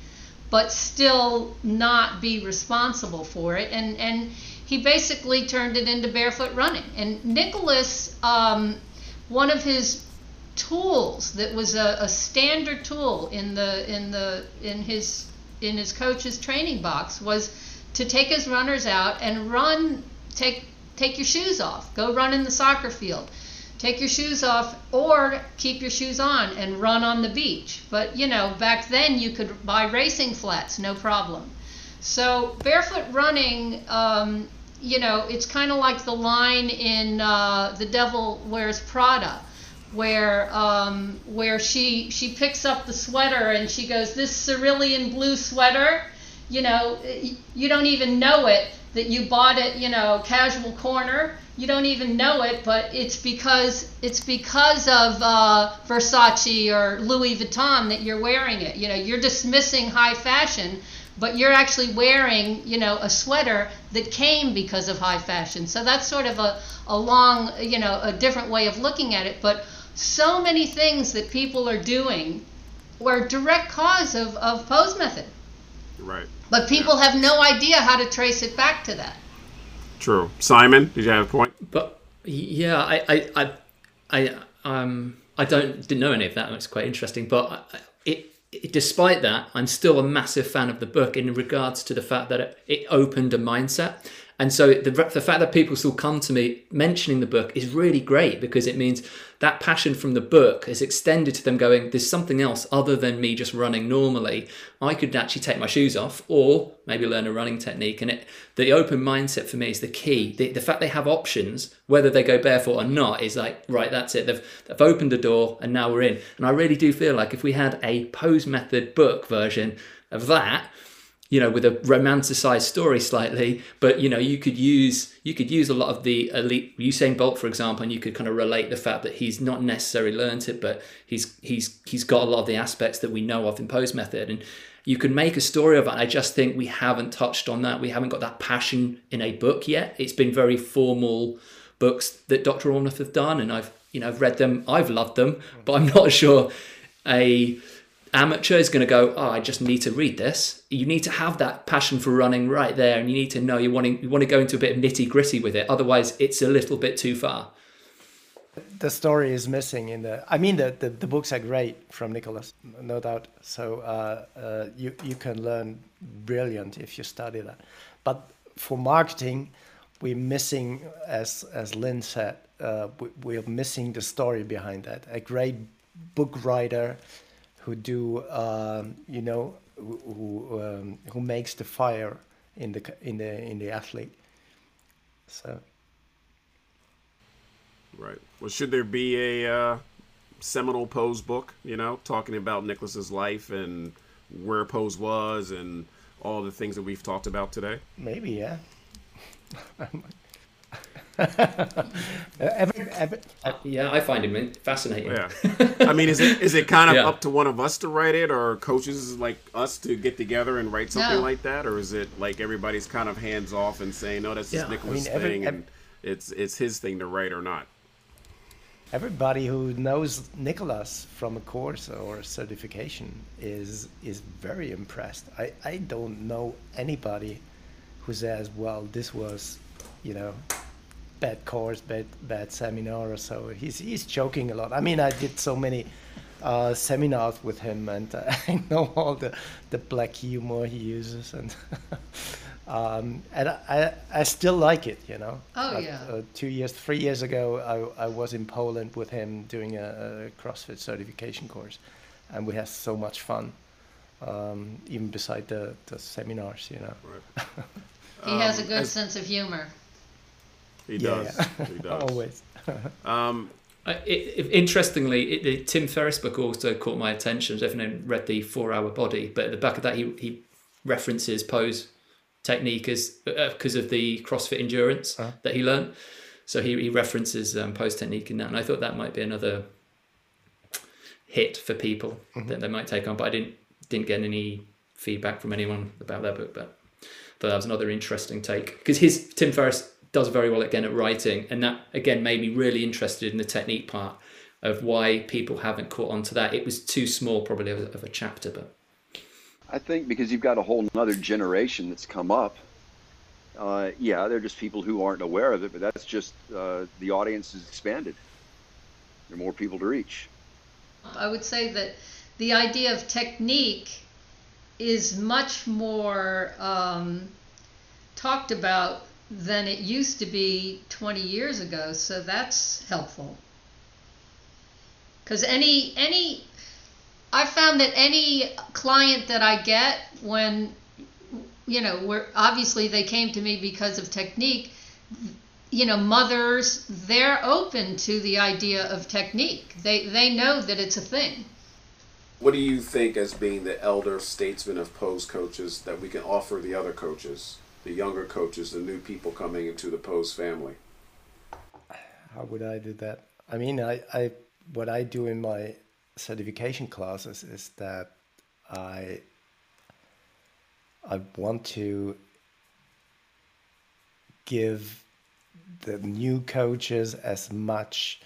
but still not be responsible for it. And and he basically turned it into barefoot running. And Nicholas, um, one of his tools that was a, a standard tool in the in the in his in his coach's training box was to take his runners out and run take take your shoes off. Go run in the soccer field. Take your shoes off or keep your shoes on and run on the beach. But you know back then you could buy racing flats no problem. So barefoot running um, you know it's kind of like the line in uh, the devil wears prada where um, where she she picks up the sweater and she goes this cerulean blue sweater you know you don't even know it that you bought it you know casual corner. You don't even know it but it's because it's because of uh, Versace or Louis Vuitton that you're wearing it. You know you're dismissing high fashion but you're actually wearing you know a sweater that came because of high fashion so that's sort of a, a long you know a different way of looking at it but so many things that people are doing were direct cause of, of pose method. Right. But people yeah. have no idea how to trace it back to that. True. Simon, did you have a point? But yeah, I I I, I um I don't didn't know any of that. It's quite interesting, but it, it, despite that, I'm still a massive fan of the book in regards to the fact that it, it opened a mindset. And so the, the fact that people still come to me mentioning the book is really great because it means that passion from the book is extended to them going, there's something else other than me just running normally. I could actually take my shoes off or maybe learn a running technique. And it, the open mindset for me is the key. The, the fact they have options, whether they go barefoot or not, is like, right, that's it. They've, they've opened the door and now we're in. And I really do feel like if we had a pose method book version of that, you know with a romanticized story slightly but you know you could use you could use a lot of the elite Usain Bolt for example and you could kind of relate the fact that he's not necessarily learned it but he's he's he's got a lot of the aspects that we know of in pose method. And you can make a story of it. I just think we haven't touched on that. We haven't got that passion in a book yet. It's been very formal books that dr ormsworth have done and i've you know i've read them. I've loved them but i'm not sure a amateur is going to go, oh, I just need to read this. You need to have that passion for running right there, and you need to know you want to, you want to go into a bit of nitty gritty with it. Otherwise, it's a little bit too far. The story is missing in the. I mean, the, the, the books are great from Nicholas, no doubt. So uh, uh, you you can learn brilliant if you study that. But for marketing, we're missing, as as Lynn said, uh, we, we're missing the story behind that. A great book writer who do um, you know who who, um, who makes the fire in the in the in the athlete. So. Right. Well, should there be a uh, seminal pose book? You know, talking about Nicholas's life and where pose was and all the things that we've talked about today. Maybe, yeah. (laughs) every, every, uh, yeah, I find him fascinating. Yeah, I mean, is it is it kind of yeah. up to one of us to write it, or coaches like us to get together and write something no. like that, or is it like everybody's kind of hands off and saying, "No, that's yeah. Nicholas' I mean, every, thing, and it's it's his thing to write or not." Everybody who knows Nicholas from a course or a certification is is very impressed. I, I don't know anybody who says, "Well, this was, you know, bad course, bad bad seminar so. He's he's joking a lot. I mean, I did so many uh, seminars with him, and uh, (laughs) I know all the the black humor he uses, and (laughs) um, and I I still like it, you know. Oh yeah. Uh, two years, three years ago, I I was in Poland with him doing a, a CrossFit certification course, and we had so much fun. Um, even beside the, the seminars, you know. Right. he um, has a good sense of humor. He does. Yeah. He (laughs) does. Always. (laughs) um, it, it, interestingly, it, the Tim Ferriss book also caught my attention. I've definitely read the Four Hour Body, but at the back of that, he, he references pose technique as because uh, of the CrossFit endurance uh-huh. that he learned. So he, he references um, pose technique in that, and I thought that might be another hit for people mm-hmm. that they might take on. But I didn't didn't get any feedback from anyone about that book. But but that was another interesting take because his Tim Ferriss does very well again at writing, and that again made me really interested in the technique part of why people haven't caught on to that. It was too small, probably, of, of a chapter, but. I think because you've got a whole other generation that's come up. Uh, yeah, they're just people who aren't aware of it, but that's just uh, the audience has expanded. There are more people to reach. I would say that the idea of technique is much more um, talked about than it used to be 20 years ago, so that's helpful. Because any any I found that any client that I get when you know, where obviously they came to me because of technique, you know, mothers, they're open to the idea of technique. They they know that it's a thing. What do you think as being the elder statesman of pose coaches that we can offer the other coaches, the younger coaches, the new people coming into the pose family? How would I do that? I mean, I, I what I do in my certification classes is that I I want to give the new coaches as much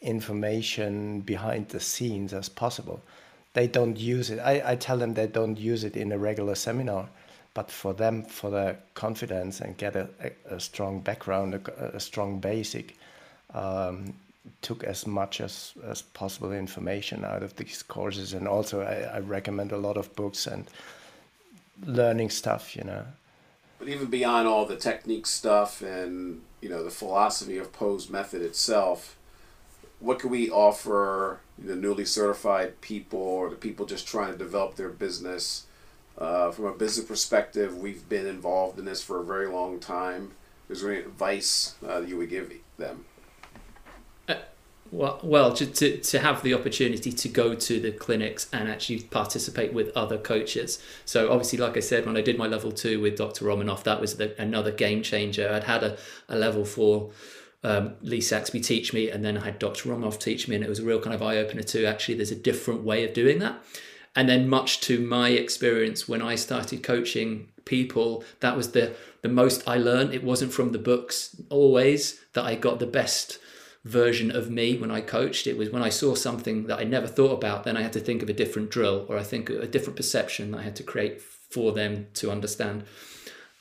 information behind the scenes as possible. They don't use it. I, I tell them they don't use it in a regular seminar, but for them, for their confidence and get a, a, a strong background, a, a strong basic, um, took as much as, as possible information out of these courses. And also, I, I recommend a lot of books and learning stuff, you know. But even beyond all the technique stuff and you know the philosophy of pose method itself, what can we offer the newly certified people or the people just trying to develop their business? Uh, from a business perspective, we've been involved in this for a very long time. Is there any advice uh, that you would give them? Well, well, to, to, to have the opportunity to go to the clinics and actually participate with other coaches. So obviously, like I said, when I did my level two with Dr. Romanov, that was the, another game changer. I'd had a, a level four um, Lee Saxby teach me, and then I had Dr. Romanov teach me, and it was a real kind of eye opener too. Actually, there's a different way of doing that. And then, much to my experience, when I started coaching people, that was the the most I learned. It wasn't from the books always that I got the best version of me when I coached. It was when I saw something that I never thought about, then I had to think of a different drill or I think a different perception that I had to create for them to understand.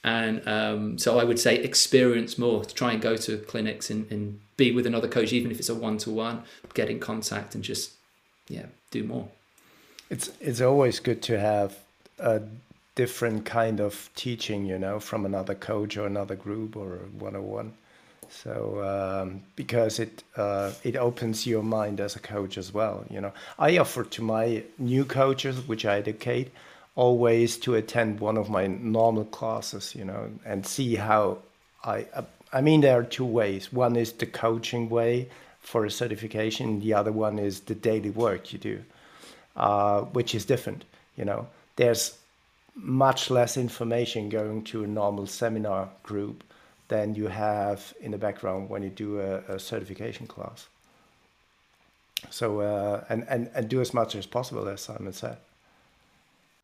And um, so I would say experience more, to try and go to clinics and, and be with another coach, even if it's a one to one, get in contact and just, yeah, do more. It's, it's always good to have a different kind of teaching, you know, from another coach or another group or one on one. So um, because it uh, it opens your mind as a coach as well, you know. I offer to my new coaches, which I educate, always to attend one of my normal classes, you know, and see how I. I mean, there are two ways. One is the coaching way for a certification. The other one is the daily work you do, uh, which is different. You know, there's much less information going to a normal seminar group than you have in the background when you do a, a certification class. So uh, and, and and do as much as possible, as Simon said.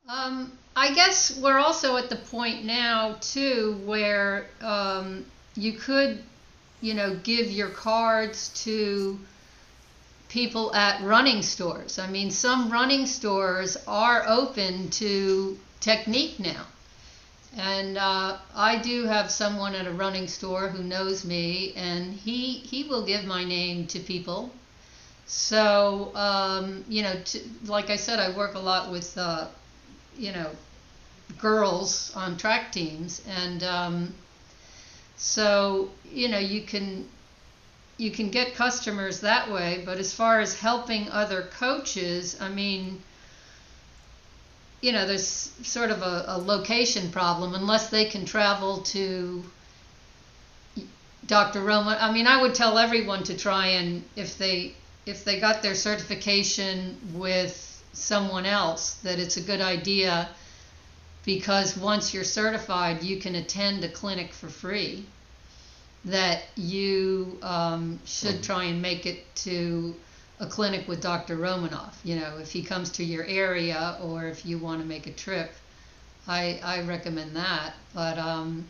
Um, I guess we're also at the point now too where um, you could, you know, give your cards to people at running stores. I mean, some running stores are open to technique now. And uh, I do have someone at a running store who knows me, and he he will give my name to people. So um, you know, to, like I said, I work a lot with uh, you know girls on track teams, and um, so you know you can you can get customers that way. But as far as helping other coaches, I mean you know, there's sort of a, a location problem unless they can travel to Dr. Roman. I mean, I would tell everyone to try and if they if they got their certification with someone else, that it's a good idea because once you're certified, you can attend a clinic for free. That you um, should try and make it to a clinic with Dr. Romanov. You know, if he comes to your area or if you want to make a trip, I I recommend that. But um,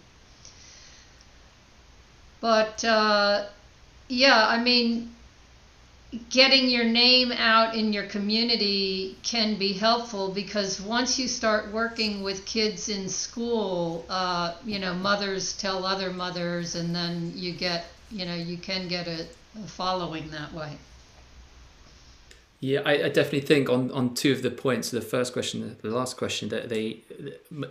but uh, yeah, I mean, getting your name out in your community can be helpful because once you start working with kids in school, uh, you know, mothers tell other mothers, and then you get, you know, you can get a, a following that way. Yeah, I, I, definitely think on, on two of the points, the first question, the last question, that they,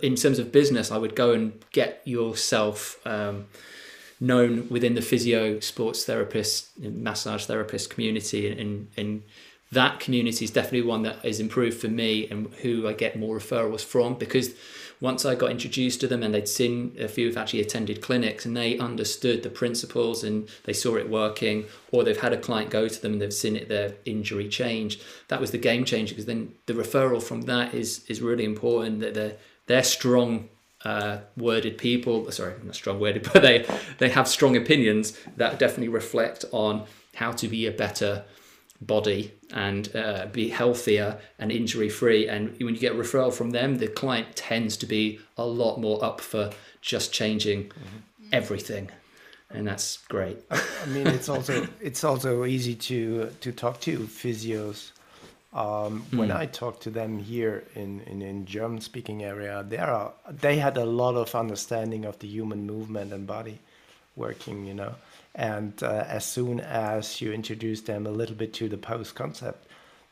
in terms of business, I would go and get yourself um, known within the physio, sports therapist, massage therapist community, and, and that community is definitely one that is improved for me and who I get more referrals from because once I got introduced to them and they'd seen a few have actually attended clinics and they understood the principles and they saw it working, or they've had a client go to them and they've seen it their injury change. That was the game changer because then the referral from that is is really important. That they're they're strong uh, worded people. Sorry, not strong worded, (laughs) but they they have strong opinions that definitely reflect on how to be a better body and uh, be healthier and injury free. And when you get a referral from them, the client tends to be a lot more up for just changing mm-hmm. everything. And that's great. I mean, it's also it's also easy to to talk to physios. Um, when mm. I talk to them here in, in, in German speaking area, they are they had a lot of understanding of the human movement and body working, you know. And uh, as soon as you introduce them a little bit to the pose concept,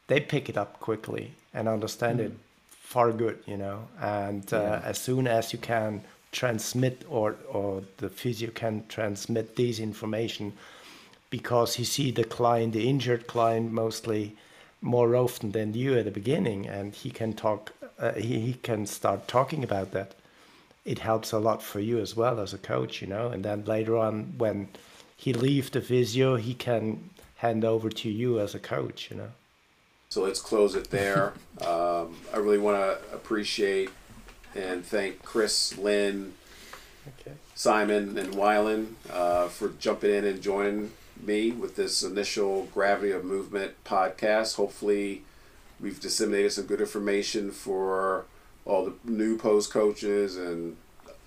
they pick it up quickly and understand mm. it far good, you know. And uh, yeah. as soon as you can transmit or or the physio can transmit this information, because you see the client, the injured client, mostly more often than you at the beginning, and he can talk. Uh, he, he can start talking about that. It helps a lot for you as well as a coach, you know. And then later on, when he leave the physio, he can hand over to you as a coach, you know. So let's close it there. (laughs) um, I really want to appreciate and thank Chris, Lynn, okay. Simon, and Wieland uh, for jumping in and joining me with this initial Gravity of Movement podcast. Hopefully, we've disseminated some good information for all the new pose coaches and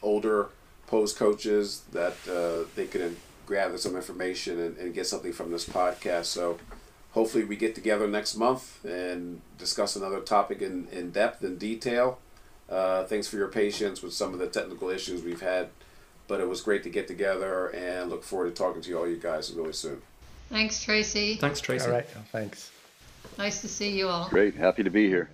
older pose coaches that uh, they can gather some information and, and get something from this podcast. So hopefully we get together next month and discuss another topic in, in depth and detail. Uh, thanks for your patience with some of the technical issues we've had, but it was great to get together and look forward to talking to you all you guys really soon. Thanks, Tracy. Thanks, Tracy. All right, thanks. Nice to see you all. Great, happy to be here.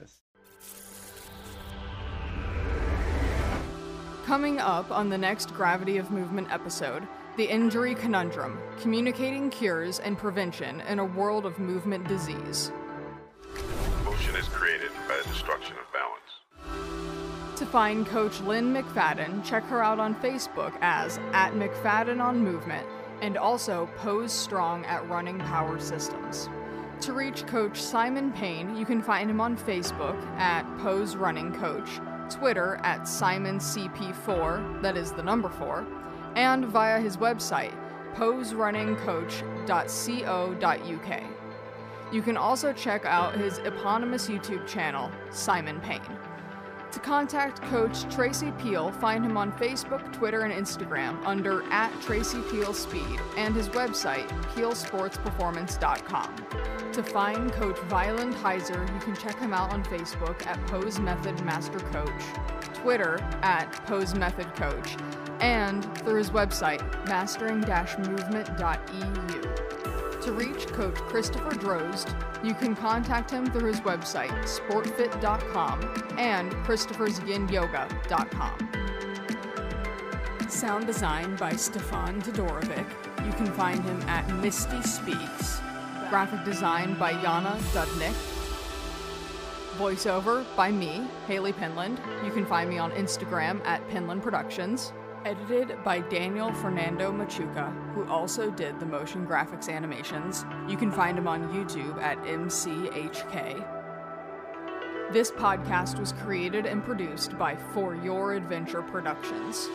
Coming up on the next Gravity of Movement episode, the Injury Conundrum Communicating Cures and Prevention in a World of Movement Disease. Motion is created by the destruction of balance. To find Coach Lynn McFadden, check her out on Facebook as at McFadden on Movement and also Pose Strong at Running Power Systems. To reach Coach Simon Paine, you can find him on Facebook at Pose Running Coach, Twitter at SimonCP4, that is the number 4, and via his website, poserunningcoach.co.uk. You can also check out his eponymous YouTube channel, Simon Paine. To contact Coach Tracy Peal, find him on Facebook, Twitter, and Instagram under at Tracy Peal Speed and his website, peelsportsperformance.com. To find Coach Wieland Heiser, you can check him out on Facebook at Pose Method Master Coach, Twitter at Pose Method Coach, and through his website, mastering-movement.eu. To reach Coach Christopher Drozd, you can contact him through his website, sportfit.com, and christophersYinYoga.com. Sound design by Stefan Todorovic. You can find him at Misty Speaks. Graphic design by Yana Dudnik. Voiceover by me, Haley Pinland. You can find me on Instagram at Pinland Productions. Edited by Daniel Fernando Machuca, who also did the motion graphics animations. You can find him on YouTube at MCHK. This podcast was created and produced by For Your Adventure Productions.